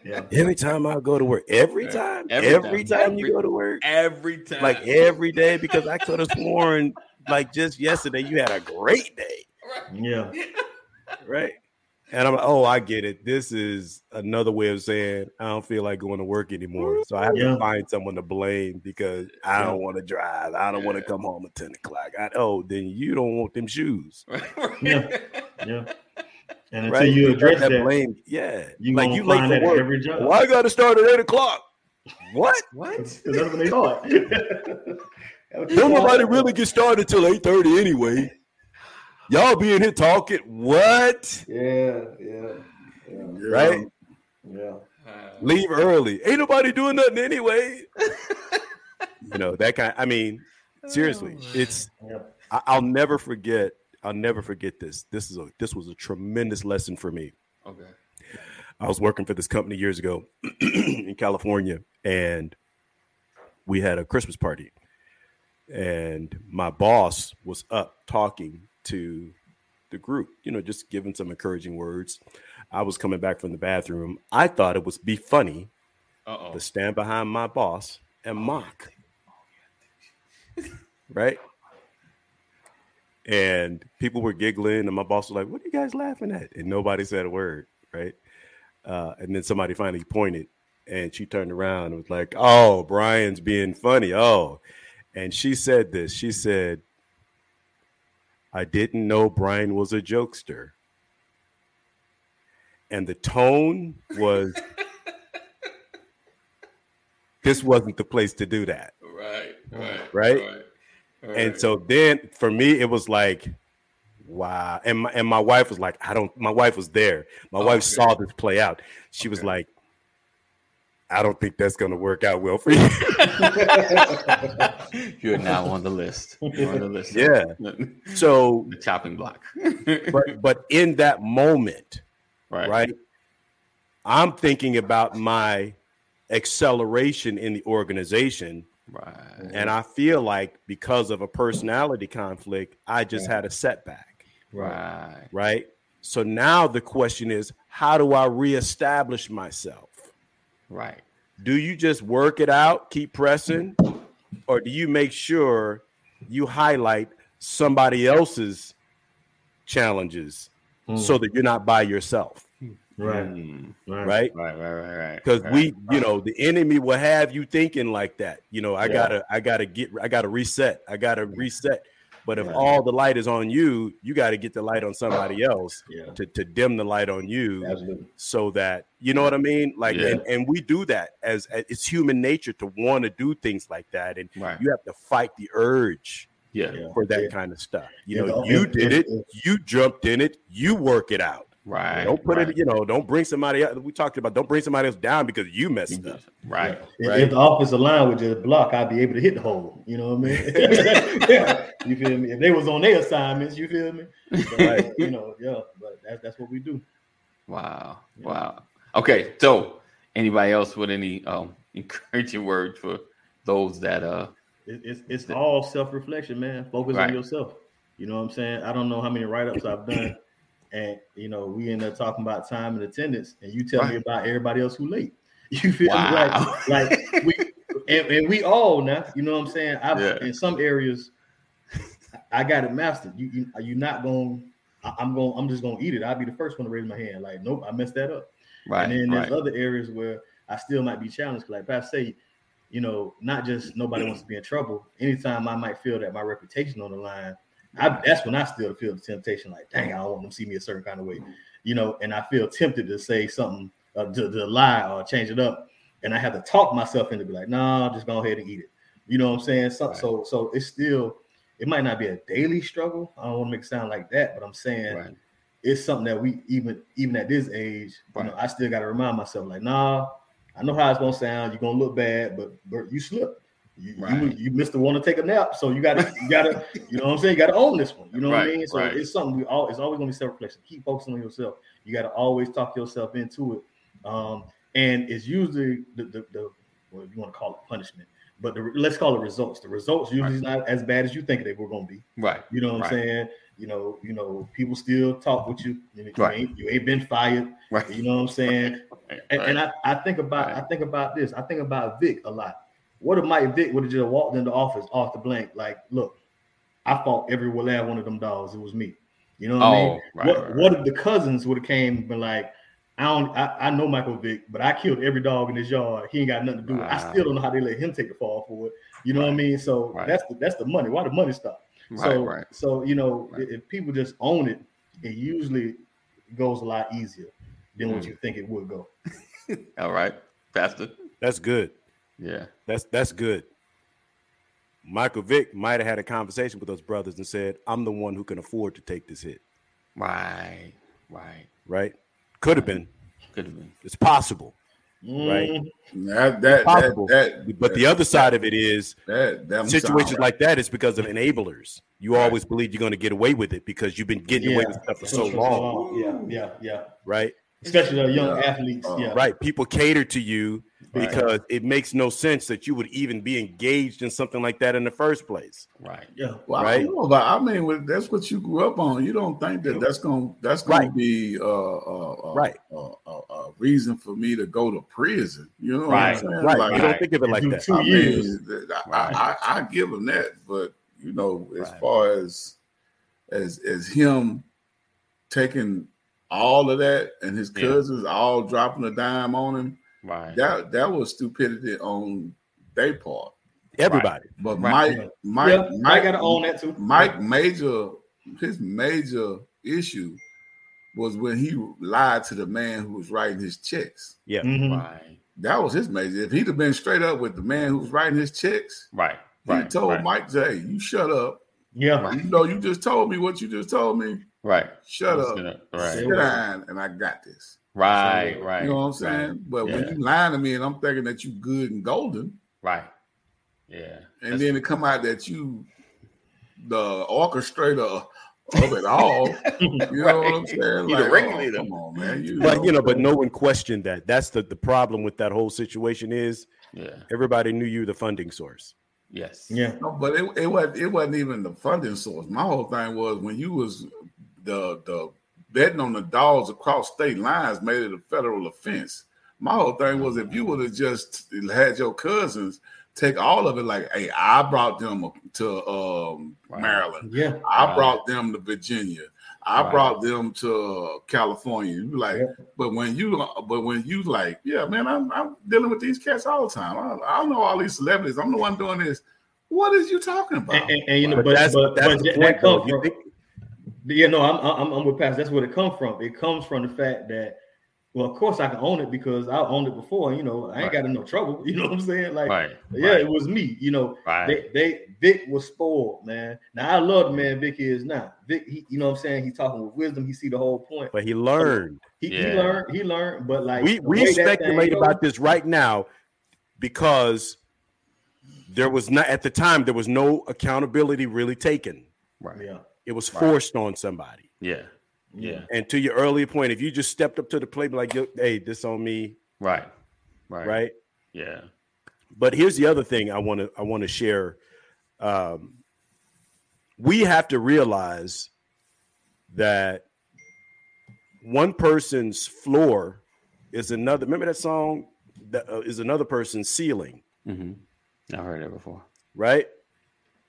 yeah. Every time I go to work, every Yeah. time, Every every, time. time, Every- you go to work, Every time, like every day, because I could have sworn, like just yesterday, you had a great day, Yeah. right? And I'm like, oh, I get it. This is another way of saying I don't feel like going to work anymore. So I have Yeah. to find someone to blame because I don't want to drive. I don't want to come home at 10 o'clock. I, oh, then you don't want them shoes. Yeah. Yeah. And until Right? you address that, blame. Yeah. you like you late for work. every job. Well, I got to start at 8 o'clock. What? what? 'Cause that's when they thought. Don't nobody really get started till 8.30 anyway. Y'all be in here talking. What? Yeah, yeah, yeah, Right? yeah. Leave early. Ain't nobody doing nothing anyway. you know, that kind I mean, seriously, oh, it's yeah. I, I'll never forget. I'll never forget this. This is a this was a tremendous lesson for me. okay. I was working for this company years ago in California, and we had a Christmas party. And my boss was up talking to the group, you know, just giving some encouraging words. I was coming back from the bathroom. I thought it was be funny Uh oh. to stand behind my boss and mock. right? And people were giggling, and my boss was like, What are you guys laughing at? And nobody said a word, right? Uh, and then somebody finally pointed, and she turned around and was like, Oh, Brian's being funny. Oh. And she said this she said, I didn't know Brian was a jokester. And the tone was this wasn't the place to do that. Right. Right. Right? Right. And so then for me, it was like, wow. And my, and my wife was like, I don't, my wife was there. My Oh, wife okay. saw this play out. She was like, I don't think that's going to work out well for you. You're now on the list. You're on the list. Yeah. so, the chopping block. but, but in that moment, right. right, I'm thinking about my acceleration in the organization. Right. And I feel like because of a personality conflict, I just had a setback. Right. right? So now the question is, how do I reestablish myself? Right. Do you just work it out, keep pressing, or do you make sure you highlight somebody else's challenges Hmm. so that you're not by yourself, Right, Mm. right, right? Right. Right. Right. Right. Because right. we, you know, the enemy will have you thinking like that. You know, I Yeah. gotta, I gotta get, I gotta reset, I gotta reset. But if Yeah. all the light is on you, you got to get the light on somebody else Yeah, to, to dim the light on you absolutely. so that you know what I mean. Like, Yeah. and, and we do that as, as it's human nature to want to do things like that, and Right. you have to fight the urge Yeah. Yeah. for that Yeah. kind of stuff. Yeah, You know, the- you did it, you jumped in it, you work it out. Right. don't put right. it, you know, don't bring somebody else. We talked about don't bring somebody else down because you messed up. Right. If, Right. if the offensive line would just block, I'd be able to hit the hole. You know what I mean? you feel me? If they was on their assignments, you feel me? But, Right. You know, yeah. But that's that's what we do. Wow. Yeah. Wow. Okay. So, anybody else with any um encouraging words for those that uh It, it's it's all self reflection, man. Focus Right. on yourself. You know what I'm saying? I don't know how many write ups I've done, and you know we end up talking about time and attendance, and you tell me about everybody else who late. You feel Wow. me? Like like we and, and we all now. You know what I'm saying? I Yeah. in some areas, I got it mastered. You you you're not going. I'm going. I'm just going to eat it. I'll be the first one to raise my hand. Like, nope, I messed that up. right. And then there's right. other areas where I still might be challenged. Like I say, you know, not just nobody wants to be in trouble. Anytime I might feel that my reputation on the line, I, that's when I still feel the temptation, like, dang, I don't want them to see me a certain kind of way, you know, and I feel tempted to say something, uh, to, to lie or change it up, and I have to talk myself into be like, nah, just go ahead and eat it. You know what I'm saying? So, Right. so, so it's still, it might not be a daily struggle. I don't want to make it sound like that, but I'm saying Right. it's something that we even even at this age, you know, I still got to remind myself, like, nah, I know how it's gonna sound. You're gonna look bad, but, but you slipped. You, you Right. you missed the one to take a nap, so you gotta you gotta you know what I'm saying. You gotta own this one. You know what I mean? So right. it's something we all. It's always gonna be self reflection. Keep focusing on yourself. You gotta always talk yourself into it. Um, and it's usually the the, the what you want to call it punishment, but the, let's call it results. The results usually not as bad as you think they were gonna be. Right. You know what Right. I'm saying? You know, you know, people still talk with you. You, Right. ain't, you ain't been fired. Right. You know what I'm saying? And, and I, I think about Right. I think about this. I think about Vick a lot. What if Mike Vick would have just walked into office off the blank? Like, look, I fought every last one of them dogs. It was me. You know what I mean? Oh, right, what, right, what right. if the cousins would have came and been like, I don't I, I know Michael Vick, but I killed every dog in his yard. He ain't got nothing to do with it. I still don't know how they let him take the fall for it. You know what I mean? So Right. that's the that's the money. Why the money stop? Right. so right. so you know, Right. if people just own it, it usually goes a lot easier than what Mm. you think it would go. All right. Pastor. That's good. Yeah. That's that's good. Michael Vick might have had a conversation with those brothers and said, "I'm the one who can afford to take this hit." Right. Right. Right? Could have been. Could have been. It's possible. Right. Mm, That that Possible. that, that But the other side of it is that, that situations sound- like that is because of enablers. You Right. always believe you're going to get away with it because you've been getting away with stuff for so long, Yeah, yeah, yeah. right? Especially the young Yeah. athletes. Uh, yeah. Right. People cater to you Right. because it makes no sense that you would even be engaged in something like that in the first place. Right. Yeah. Well, I right? don't know, but I mean, with- that's what you grew up on. You don't think that that's gonna that's gonna Right. be uh, uh, uh, Right. uh, uh, uh, reason for me to go to prison. You know Right. what I'm saying? Right. Like, you don't think of it like that. two I years. mean, I, Right. I, I, I give him that, but you know, as Right. far as as as him taking all of that and his Yeah. cousins all dropping a dime on him, Right. that that was stupidity on their part. Everybody. But Right. Mike, Mike, yeah, I Mike, gotta own that too. Mike major his major issue was when he lied to the man who was writing his checks. Yeah. Mhm. Right. That was his major. If he'd have been straight up with the man who was writing his checks, Right. he Right. told right. Mike, "Hey, you shut up. Yeah. Right. You know, you just told me what you just told me. Right. Shut up, Right. sit down, and I got this." Right. Right. You know what I'm saying? But when you lying to me and I'm thinking that you good and golden, Right. Yeah. and then it come out that you the orchestrator of it all. You know what I'm saying? You the Like, oh, ringleader. oh, come on, man. You But you know, but no one questioned that. That's the, the problem with that whole situation is Yeah. everybody knew you the funding source. Yes. Yeah. No, but it, it wasn't it wasn't even the funding source. My whole thing was when you was the the betting on the dogs across state lines made it a federal offense. My whole thing was if you would have just had your cousins take all of it, like, hey, I brought them to um, Right. Maryland, Yeah. I Right. brought them to Virginia, I Right. brought them to California. You like, Yeah. but when you but when you like, yeah, man, I'm, I'm dealing with these cats all the time. I, I don't know all these celebrities. I'm the one doing this. What is you talking about? And, and, and, you know, But, but, that's, but, that's but the point, that though. comes You from, think yeah, no, I'm, I'm I'm with Pastor. That's where it comes from. It comes from the fact that, well, of course I can own it because I owned it before. You know, I ain't Right. got in no trouble. You know what I'm saying? Like, Right. yeah, Right. it was me. You know, Right. they they Vick was spoiled, man. Now I love the man Vick is now. Vick, he, you know what I'm saying? He's talking with wisdom. He see the whole point. but he learned. He, he Yeah. learned. He learned. But like we we way thing speculate go- about this right now because there was not at the time there was no accountability really taken. Right. Yeah. It was Right. forced on somebody. Yeah. Yeah. And to your earlier point, if you just stepped up to the plate be like, "Yo, "Hey, this on me," Right. Right. right? Yeah. But here's the other thing I want to I want to share. Um, we have to realize that one person's floor is another. Remember that song that uh, is another person's ceiling, Mm-hmm. I've heard it before. right?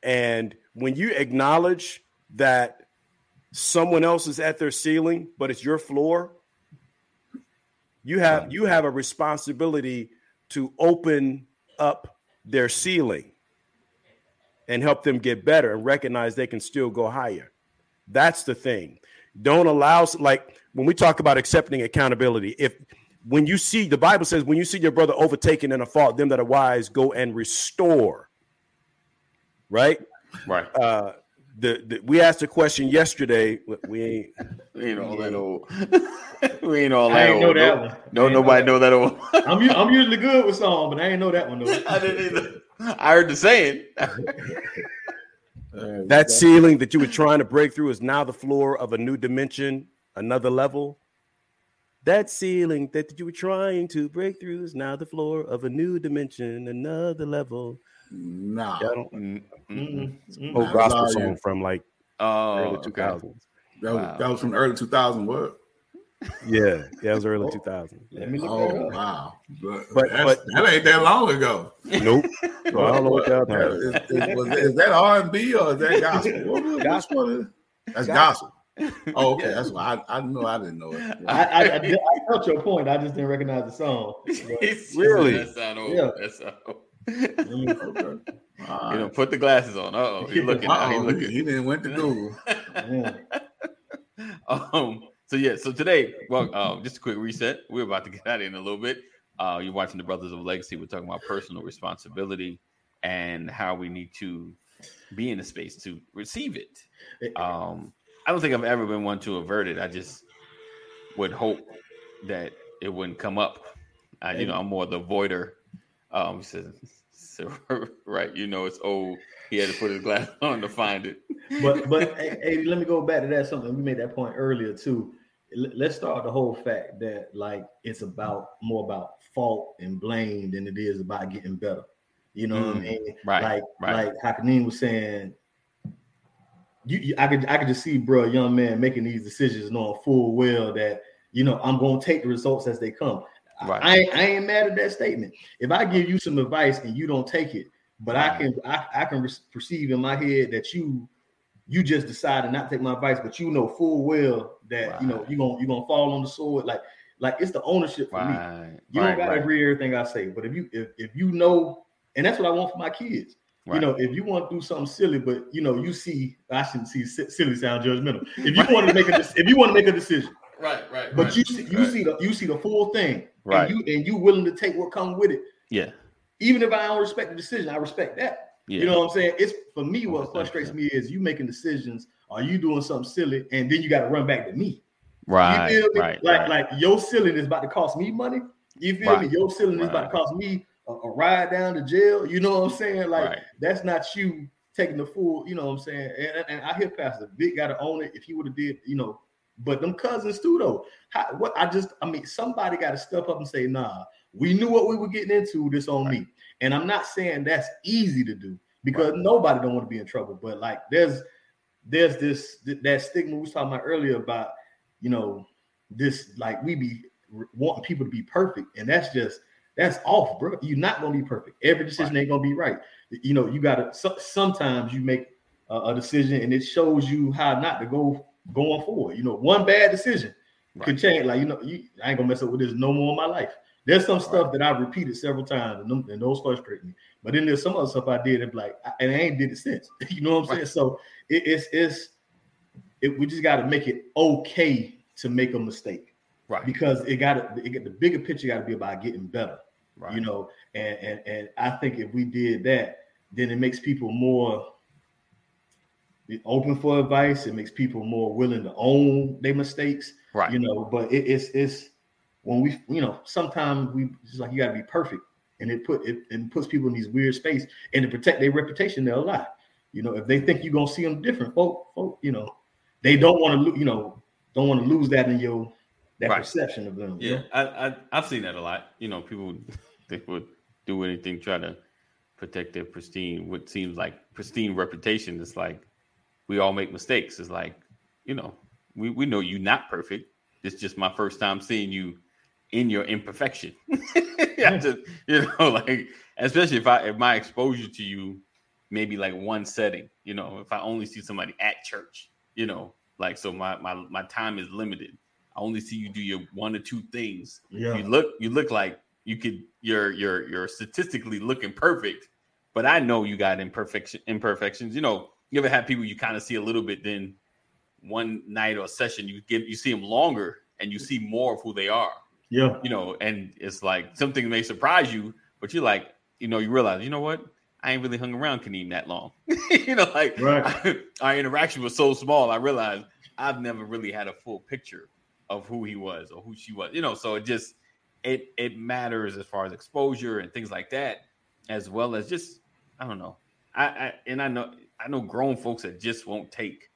And when you acknowledge that someone else is at their ceiling, but it's your floor, you have you have a responsibility to open up their ceiling. and help them get better and recognize they can still go higher. That's the thing. Don't allow like when we talk about accepting accountability. If when you see the Bible says when you see your brother overtaken in a fault, them that are wise go and restore. Right? Right. Uh the, the we asked a question yesterday. We ain't We ain't all that old. we ain't all I that ain't know old. that No, one. no I ain't know nobody that know that old. I'm u- I'm usually good with song, but I ain't know that one though. I didn't either. I heard the saying. that ceiling that you were trying to break through is now the floor of a new dimension, another level. That ceiling that you were trying to break through is now the floor of a new dimension, another level. Nah. I don't Mm, mm, Mm, mm. old gospel nah, song yeah. from like Oh, early okay. That was, Wow. that was from the early 2000 what? Yeah, yeah, that was early Oh. 2000s. Let me look Oh wow. But, But- but- that ain't that long ago. Nope. So I don't know what y'all That- is, is- was- is that R and B or is that gospel? What was- which one is- That's gospel. Oh, okay. That's why I, I know I didn't know it. I, I, I, I felt your point. I just didn't recognize the song. Really? That sound old. Yeah. That sound old. Okay. All You know, put the glasses on. Uh oh, he's looking. He's Uh-oh, looking. he, he didn't went to Google. um so yeah so today well uh, just a quick reset we're about to get out in a little bit uh you're watching the brothers of legacy we're talking about personal responsibility and how we need to be in a space to receive it um i don't think i've ever been one to avert it i just would hope that it wouldn't come up uh, you know i'm more the voider um so, so right you know it's old. He had to put his glass on to find it. But but hey, hey, let me go back to that something. We made that point earlier too. Let's start the whole fact that like it's about more about fault and blame than it is about getting better. You know what i Mm, mean? right, like right. like Hakeem was saying you, you i could i could just see bro young man making these decisions knowing full well that you know i'm gonna take the results as they come Right. I, ain't, I ain't mad at that statement if i give you some advice and you don't take it but i mm. can i, I can perceive in my head that you you just decided not to take my advice, but you know full well that you know you're gonna you're gonna fall on the sword. Like like it's the ownership for me. You right, don't gotta right. agree everything I say, but if you if, if you know, and that's what I want for my kids. You know, if you want to do something silly, but you know, you see, I shouldn't see silly sound judgmental. If you want to make a dec- if you want to make a decision, Right, right. but right, you see you see the you see the full thing, Right. And you and you willing to take what comes with it. Yeah, Even if I don't respect the decision, I respect that. yeah. You know what I'm saying? It's for me. What frustrates me is you making decisions, Are you doing something silly, and then you got to run back to me. right, you feel me? right, like right. like your silliness is about to cost me money. You feel me? Your silliness is about to cost me a, a ride down to jail. You know what I'm saying? Like right. that's not you taking the full. You know what I'm saying? And, and I hear Pastor Vick got to own it. If he would have did, you know, but them cousins too though. How, what I just, I mean, somebody got to step up and say, nah, we knew what we were getting into. This on me. And I'm not saying that's easy to do because nobody don't want to be in trouble. But like, there's there's this th- that stigma we was talking about earlier about you know this like we be wanting people to be perfect, and that's just that's off, bro. You're not gonna be perfect. Every decision ain't gonna be right. You know, you gotta. So, sometimes you make a, a decision, and it shows you how not to go going forward. You know, one bad decision could change. Like you know, you, I ain't gonna mess up with this no more in my life. There's some stuff that I've repeated several times, and, them, and those frustrate me. But then there's some other stuff I did, and like, I- and I ain't did it since. you know what I'm saying? So it, it's it's it, we just got to make it okay to make a mistake right, because it got to the bigger picture got to be about getting better right. you know and, and and i think if we did that then it makes people more open for advice it makes people more willing to own their mistakes right. you know but it, it's it's when we you know sometimes we just like you got to be perfect and it put it and puts people in these weird space and to protect their reputation they'll lie you know if they think you're gonna see them different folk, folk you know they don't want to you know don't want to lose that in your that Right. perception of them you yeah, know? I, I I've seen that a lot. You know, people they would do anything try to protect their pristine, what seems like pristine reputation. It's like we all make mistakes. It's like you know, we we know you're not perfect. It's just my first time seeing you in your imperfection. I just, you know, like especially if I if my exposure to you maybe like one setting, you know, if I only see somebody at church, you know, like so my my my time is limited. I only see you do your one or two things. yeah You look you look like you could you're you're you're statistically looking perfect, but I know you got imperfection imperfections. You know, you ever have people you kind of see a little bit, then one night or session you get you see them longer and you see more of who they are. Yeah. You know, and it's like something may surprise you, but you're like, you know, you realize, you know what? I ain't really hung around Kaneem that long. you know, like Right. our interaction was so small. I realized I've never really had a full picture of who he was or who she was. You know, so it just it it matters as far as exposure and things like that, as well as just I don't know. I, I and I know I know grown folks that just won't take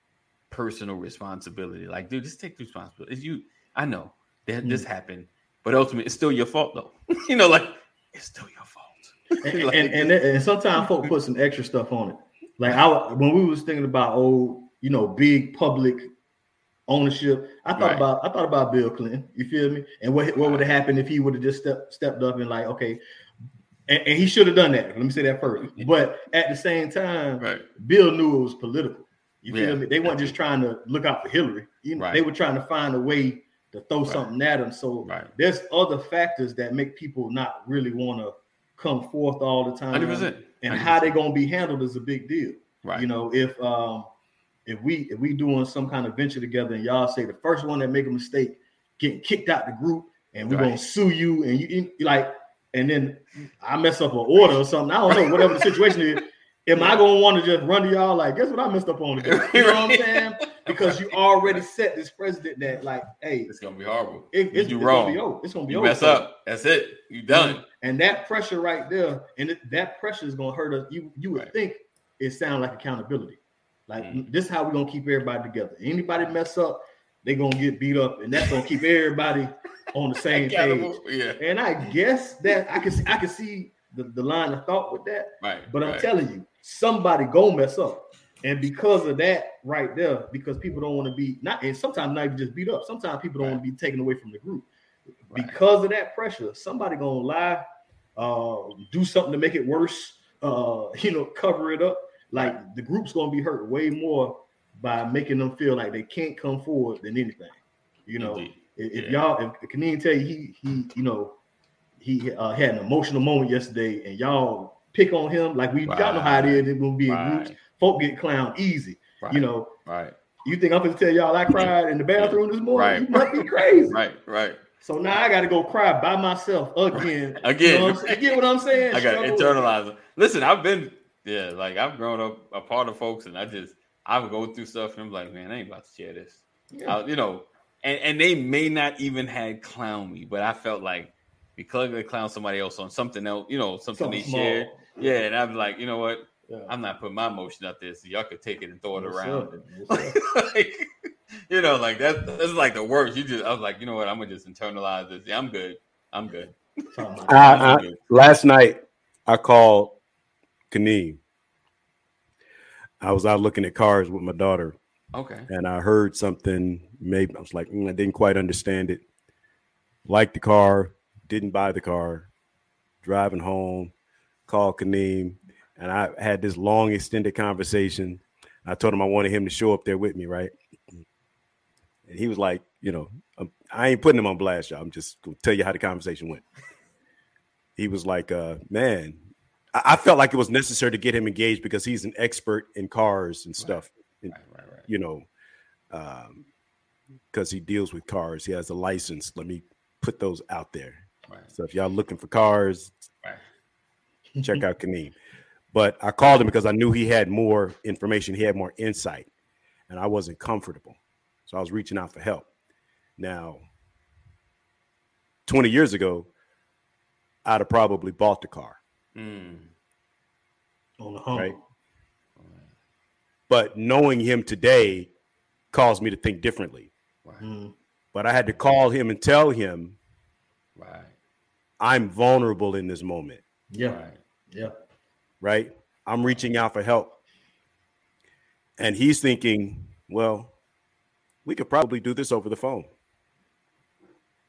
personal responsibility. Like, dude, just take the responsibility. It's you. I know that this mm. happened, but ultimately, it's still your fault, though. you know, like it's still your fault. and, Like, and, and and sometimes folk put some extra stuff on it. Like I when we was thinking about old, you know, big public ownership, I thought Right. about I thought about Bill Clinton. You feel me? And what what would have happened if he would have just stepped stepped up and like, okay, and, and he should have done that. Let me say that first. But at the same time, right, Bill knew it was political. You feel Yeah. me? They weren't just trying to look out for Hillary. You know, Right. they were trying to find a way to throw Right. something at him. So right, there's other factors that make people not really want to come forth all the time. hundred percent. And how they're gonna be handled is a big deal. right, You know, if um if we if we doing some kind of venture together and y'all say the first one that make a mistake getting kicked out the group and we're gonna sue you and you, you like and then I mess up an order or something. I don't know, whatever the situation is. Am I gonna want to just run to y'all like, guess what I messed up on today? You know what I'm saying? Because you already set this precedent that like, hey, it's gonna be horrible. it, You it's, do it's wrong. gonna. It's gonna be You over. mess up. That's it. You done. And that pressure right there, and it, that pressure is gonna hurt us. You you would Right. think it sounds like accountability. Like Mhm. this is how we're gonna keep everybody together. Anybody mess up, they're gonna get beat up, and that's gonna keep everybody on the same page. Yeah. And I guess that I can see, I can see the, the line of thought with that, Right. but I'm right. telling you, somebody go mess up. And because of that, right there, because people don't want to be not, and sometimes not even just beat up. Sometimes people don't want to be taken away from the group Right. because of that pressure. Somebody gonna lie, uh, do something to make it worse. Uh, you know, cover it up. Like the group's gonna be hurt way more by making them feel like they can't come forward than anything. You know, Indeed. If, Yeah. y'all, if Kaneem tell you he he, you know, he uh, had an emotional moment yesterday, and y'all pick on him like we y'all know how it is. It's gonna be in groups. Right. Folk get clown easy. Right. You know, Right. you think I'm gonna tell y'all I cried in the bathroom this morning? Right. You must be crazy. Right. Right. So now I got to go cry by myself again. Again. you, know? You get what I'm saying? I got to internalize it. Listen, I've been, yeah, like I've grown up a part of folks, and I just, I would go through stuff, and I'm like, man, I ain't about to share this. Yeah. I- you know, and, and they may not even had clown me, but I felt like because they clown somebody else on something else, you know, something, Something they shared. small. Yeah, and I'm like, you know what? Yeah. I'm not putting my emotion out there, so y'all could take it and throw it Yes, around. sir. Yes, sir. like, you know, like that. That's like the worst. You just, I was like, you know what? I'm gonna just internalize this. Yeah, I'm good. I'm good. I, I'm I, good. last night I called Kaneem. I was out looking at cars with my daughter, Okay. and I heard something. Maybe I was like, mm, I didn't quite understand it. Liked the car, didn't buy the car. Driving home, called Kaneem, and I had this long, extended conversation. I told him I wanted him to show up there with me, right? And he was like, you know, um, I ain't putting him on blast, y'all. I'm just gonna tell you how the conversation went. He was like, uh, man, I, I felt like it was necessary to get him engaged because he's an expert in cars and stuff Right, right, right. you know, because he deals with cars. He has a license. Let me put those out there. Right. So if y'all looking for cars, Right. check out Kaneem. But I called him because I knew he had more information. He had more insight, and I wasn't comfortable. So I was reaching out for help. Now, 20 years ago, I'd have probably bought the car, Mm. on the hump. Right. but knowing him today caused me to think differently. Right. Mm. But I had to call him and tell him Right. I'm vulnerable in this moment, Yeah, Right. yeah. right? I'm reaching out for help. And he's thinking, well, we could probably do this over the phone.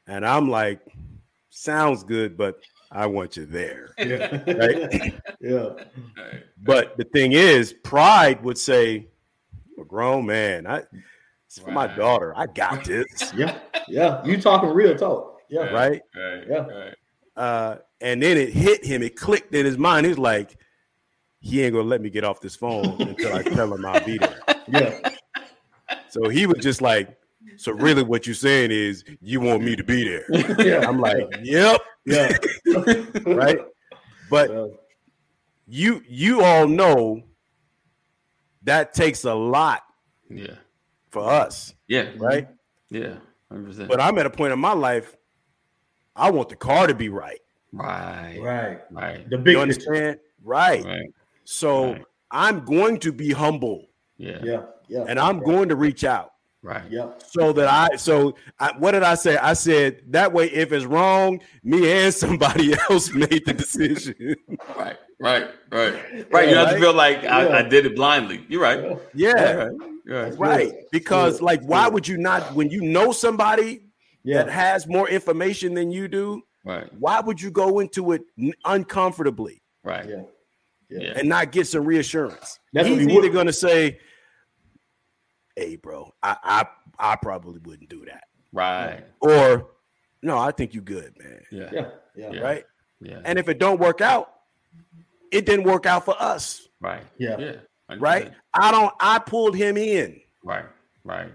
And I'm like, sounds good, but I want you there. Yeah. Right. yeah. But the thing is, pride would say, I'm a grown man. I it's for my daughter. I got this. Yeah. Yeah. You talking real talk. Yeah. Yeah. right. Right. Yeah. Right. Uh, and then it hit him, it clicked in his mind. He's like, he ain't gonna let me get off this phone until I tell him I'll be there. Yeah. So he was just like, so really what you're saying is you want me to be there. Yeah. I'm like, yep, Yeah. right. But Yeah. you you all know that takes a lot Yeah. For us, Yeah. right? Yeah. 100%. But I'm at a point in my life, I want the car to be right. right. Right. Right. The big You understand? Right. Right. So Right. I'm going to be humble Yeah. Yeah. Yeah. and I'm going to reach out. Right. Yep. so that I so I, what did I say? I said that way if it's wrong, me and somebody else made the decision. Right. Right. Right. Right. You have to feel like I, I did it blindly. You're right. yeah, Right. Right. right. Because good. like, why would you not when you know somebody Yeah. that has more information than you do? Right. Why would you go into it uncomfortably Right. Yeah. Yeah. and not get some reassurance? That's what He's he either would- going to say, "Hey, bro, I, I I probably wouldn't do that," Right. or "No, I think you good, man." Yeah. Yeah. Yeah. Yeah. Right. Yeah. And if it don't work out, it didn't work out for us. Right. Yeah. Yeah. 100%. right? I don't. I pulled him in. Right. Right.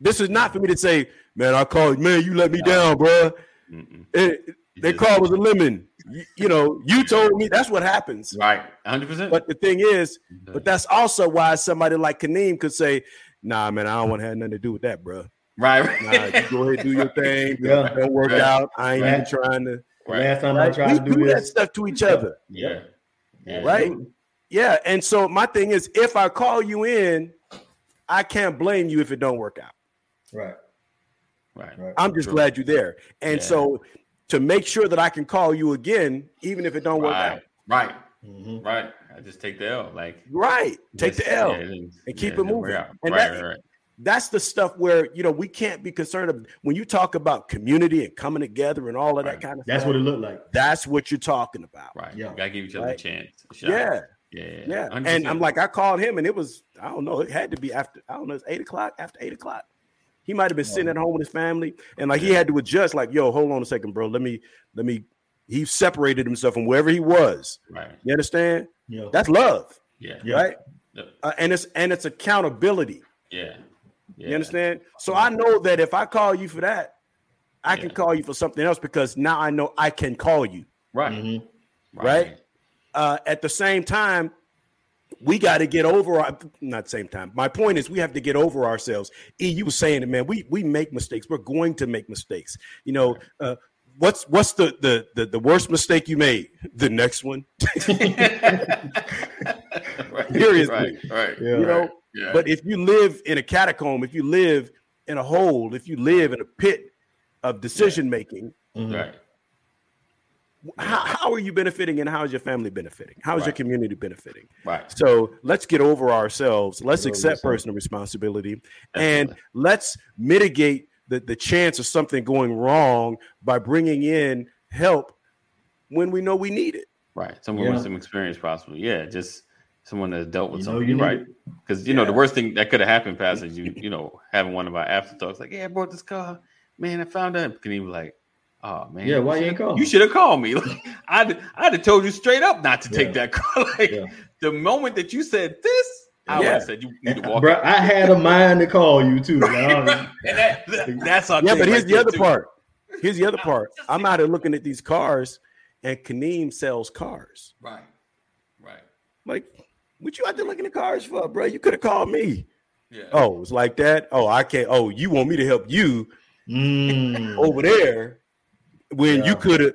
This is not for me to say, man. I called, man. You let me down, bro. It, You they just- call was a lemon. You, you know, you told me that's what happens. Right. 100%. But the thing is, but that's also why somebody like Kaneem could say, "Nah, man, I don't want to have nothing to do with that, bro. right. Nah, go ahead, do your thing. Yeah. Don't work Right. out. I ain't Right. even trying to." Right. Last time I tried We to do, do that stuff to each other, Yeah. Yeah. right? Yeah. And so my thing is, if I call you in, I can't blame you if it don't work out. Right. Right. Right. I'm just True. glad you're there. And Yeah. so to make sure that I can call you again, even if it don't work Right. out. Right. Mhm. Right. I just take the L. Like Right. Take just- the L. yeah, then- and keep yeah, it moving. we're. And right, that- right, right. That's the stuff where you know we can't be concerned of when you talk about community and coming together and all of that kind of That's stuff. what it looked like. that's what you're talking about. Right. Yeah. You gotta give each other Right. a chance. a. Yeah. Yeah. Yeah. 100%. And I'm like, I called him and it was, I don't know, it had to be after, I don't know, it's eight o'clock, after eight o'clock. He might have been sitting at home with his family and like he had to adjust, like, yo, hold on a second, bro. Let me, let me, he separated himself from wherever he was. right. You understand? Yeah. That's love, Yeah. Yeah. right? Yeah. Uh, and it's and it's accountability. Yeah. Yeah. You understand? So I know that if I call you for that, I can call you for something else because now I know I can call you. Right. Mhm. Right. Uh, at the same time, we got to get over our not same time. My point is we have to get over ourselves. E, you were saying it, man. We we make mistakes. We're going to make mistakes. You know, uh, what's what's the, the the the worst mistake you made? The next one. right. Seriously. Right. Right. Yeah. You know, Right. Yeah. But if you live in a catacomb, if you live in a hole, if you live in a pit of decision making, Mhm. right. how, how are you benefiting and how is your family benefiting? How is your community benefiting? Right. So let's get over ourselves. Let's accept personal responsibility and let's mitigate the, the chance of something going wrong by bringing in help when we know we need it. Right. Someone Yeah. with some experience, possibly. Yeah. Just someone that's dealt with You something. you You're right. Because you know the worst thing that could have happened, past is you, you know, having one of our afterthoughts, like, yeah, I bought this car. Man, I found out. Can he be like, oh man, Yeah, why you ain't should've- call You should have called me. Like, I'd I'd have told you straight up not to take that car. like Yeah. the moment that you said this, I Yeah. said you need to walk. Bro, out. I had a mind to call you too. man. Right. And that, that- that's our Yeah, but here's right the other too. part. Here's the other part. I'm out here looking at these cars, and Kaneem sells cars. Right. Right. Like, what you out there looking at cars for, bro? You could have called me. Yeah. Oh, it's like that. Oh, I can't. Oh, you want me to help you Mm. over there when Yeah. you could have.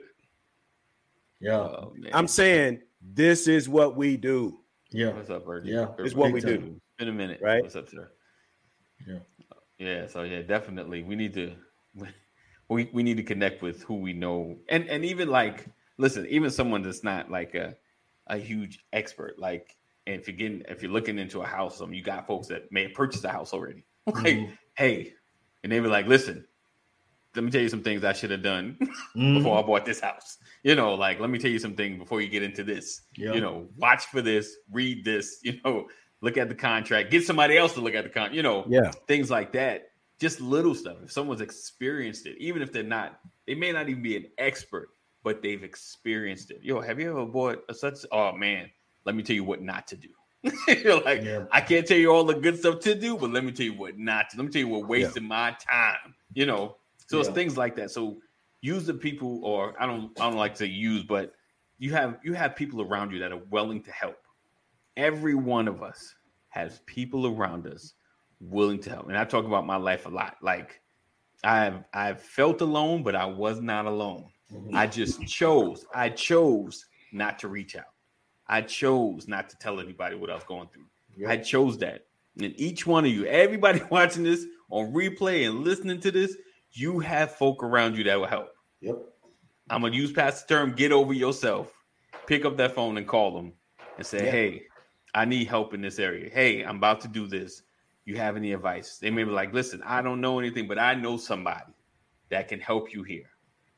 Yeah. Oh. I'm saying this is what we do, Yeah. What's up, Virgil? Yeah. It's what we Big do. It's been a minute. Right? What's up, sir? Yeah. Yeah. So yeah, definitely we need to we we need to connect with who we know and and even like listen, even someone that's not like a a huge expert, like and if you're getting if you're looking into a house, um, you got folks that may have purchased a house already. Like, Mhm. hey, and they were like, listen, let me tell you some things I should have done Mhm. before I bought this house. You know, like let me tell you something before you get into this. Yeah. You know, watch for this, read this, you know, look at the contract, get somebody else to look at the con, you know, Yeah. things like that. Just little stuff. If someone's experienced it, even if they're not, they may not even be an expert, but they've experienced it. Yo, have you ever bought a such? Oh man, let me tell you what not to do. You're like, Yeah. I can't tell you all the good stuff to do, but let me tell you what not to. Let me tell you what wasting my time. You know, so it's things like that. So use the people, or I don't, I don't like to use, but you have you have people around you that are willing to help. Every one of us has people around us willing to help, and I talk about my life a lot. Like I've I've felt alone, but I was not alone. Mhm. I just chose. I chose not to reach out. I chose not to tell anybody what I was going through. Yeah. I chose that. And each one of you, everybody watching this on replay and listening to this, you have folk around you that will help. Yep. I'm gonna use past the term, get over yourself. Pick up that phone and call them and say, Yeah. Hey, I need help in this area. Hey, I'm about to do this. You have any advice? They may be like, listen, I don't know anything, but I know somebody that can help you here.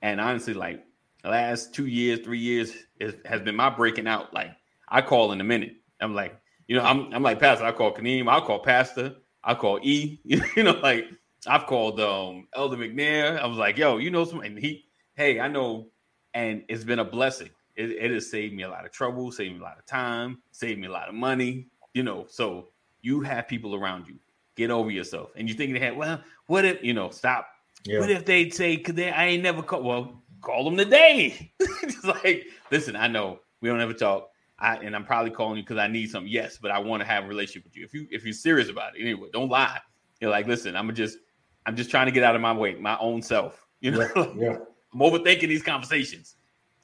And honestly, like the last two years, three years is, has been my breaking out. Like I call in a minute. I'm like, you know, I'm I'm like Pastor. I call Kaneem. I'll call Pastor. I call E. You know, like I've called um Elder McNair. I was like, yo, you know, some and he, hey, I know, and it's been a blessing. It, it has saved me a lot of trouble, saved me a lot of time, saved me a lot of money. You know, so you have people around you. Get over yourself. And you think they had, well, what if you know? Stop Yeah. what if they say, "Cause they, I ain't never call"? Well, call them today. Just like, listen, I know we don't ever talk, I, and I'm probably calling you because I need something. Yes, but I want to have a relationship with you. If you if you're serious about it, anyway, don't lie. You're like, listen, I'm gonna just, I'm just trying to get out of my way, my own self. You know, Yeah. yeah. I'm overthinking these conversations.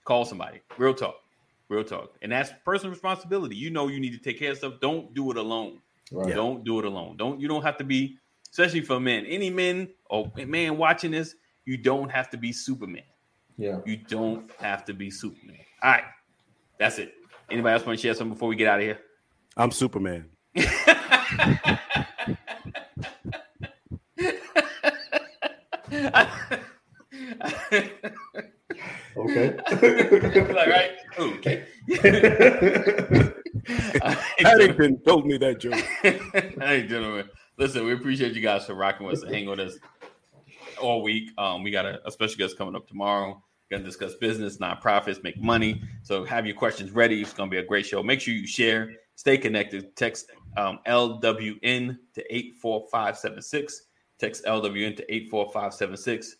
Call somebody. Real talk. Real talk. And that's personal responsibility. You know you need to take care of stuff. Don't do it alone. Right. Don't do it alone. Don't you don't have to be, especially for men. Any men or man watching this, you don't have to be Superman. Yeah. You don't have to be Superman. All right. That's it. Anybody else want to share something before we get out of here? I'm Superman. Okay. like, right? Okay. Paddington told me that joke. hey, gentlemen. Listen, we appreciate you guys for rocking with us and hanging with us all week. Um, we got a, a special guest coming up tomorrow. Going to discuss business, nonprofits, make money. So have your questions ready. It's going to be a great show. Make sure you share, stay connected. Text um, LWN to 84576. Text LWN to 84576,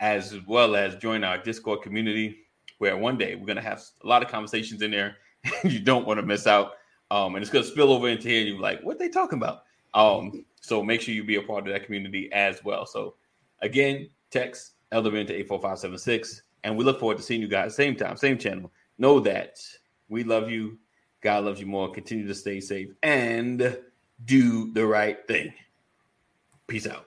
as well as join our Discord community where one day we're going to have a lot of conversations in there. you don't want to miss out. Um, and it's going to spill over into here. You're like, what they talking about? Um, so make sure you be a part of that community as well. So again, text LWN to 84576. And we look forward to seeing you guys same time, same channel. Know that we love you. God loves you more. Continue to stay safe and do the right thing. Peace out.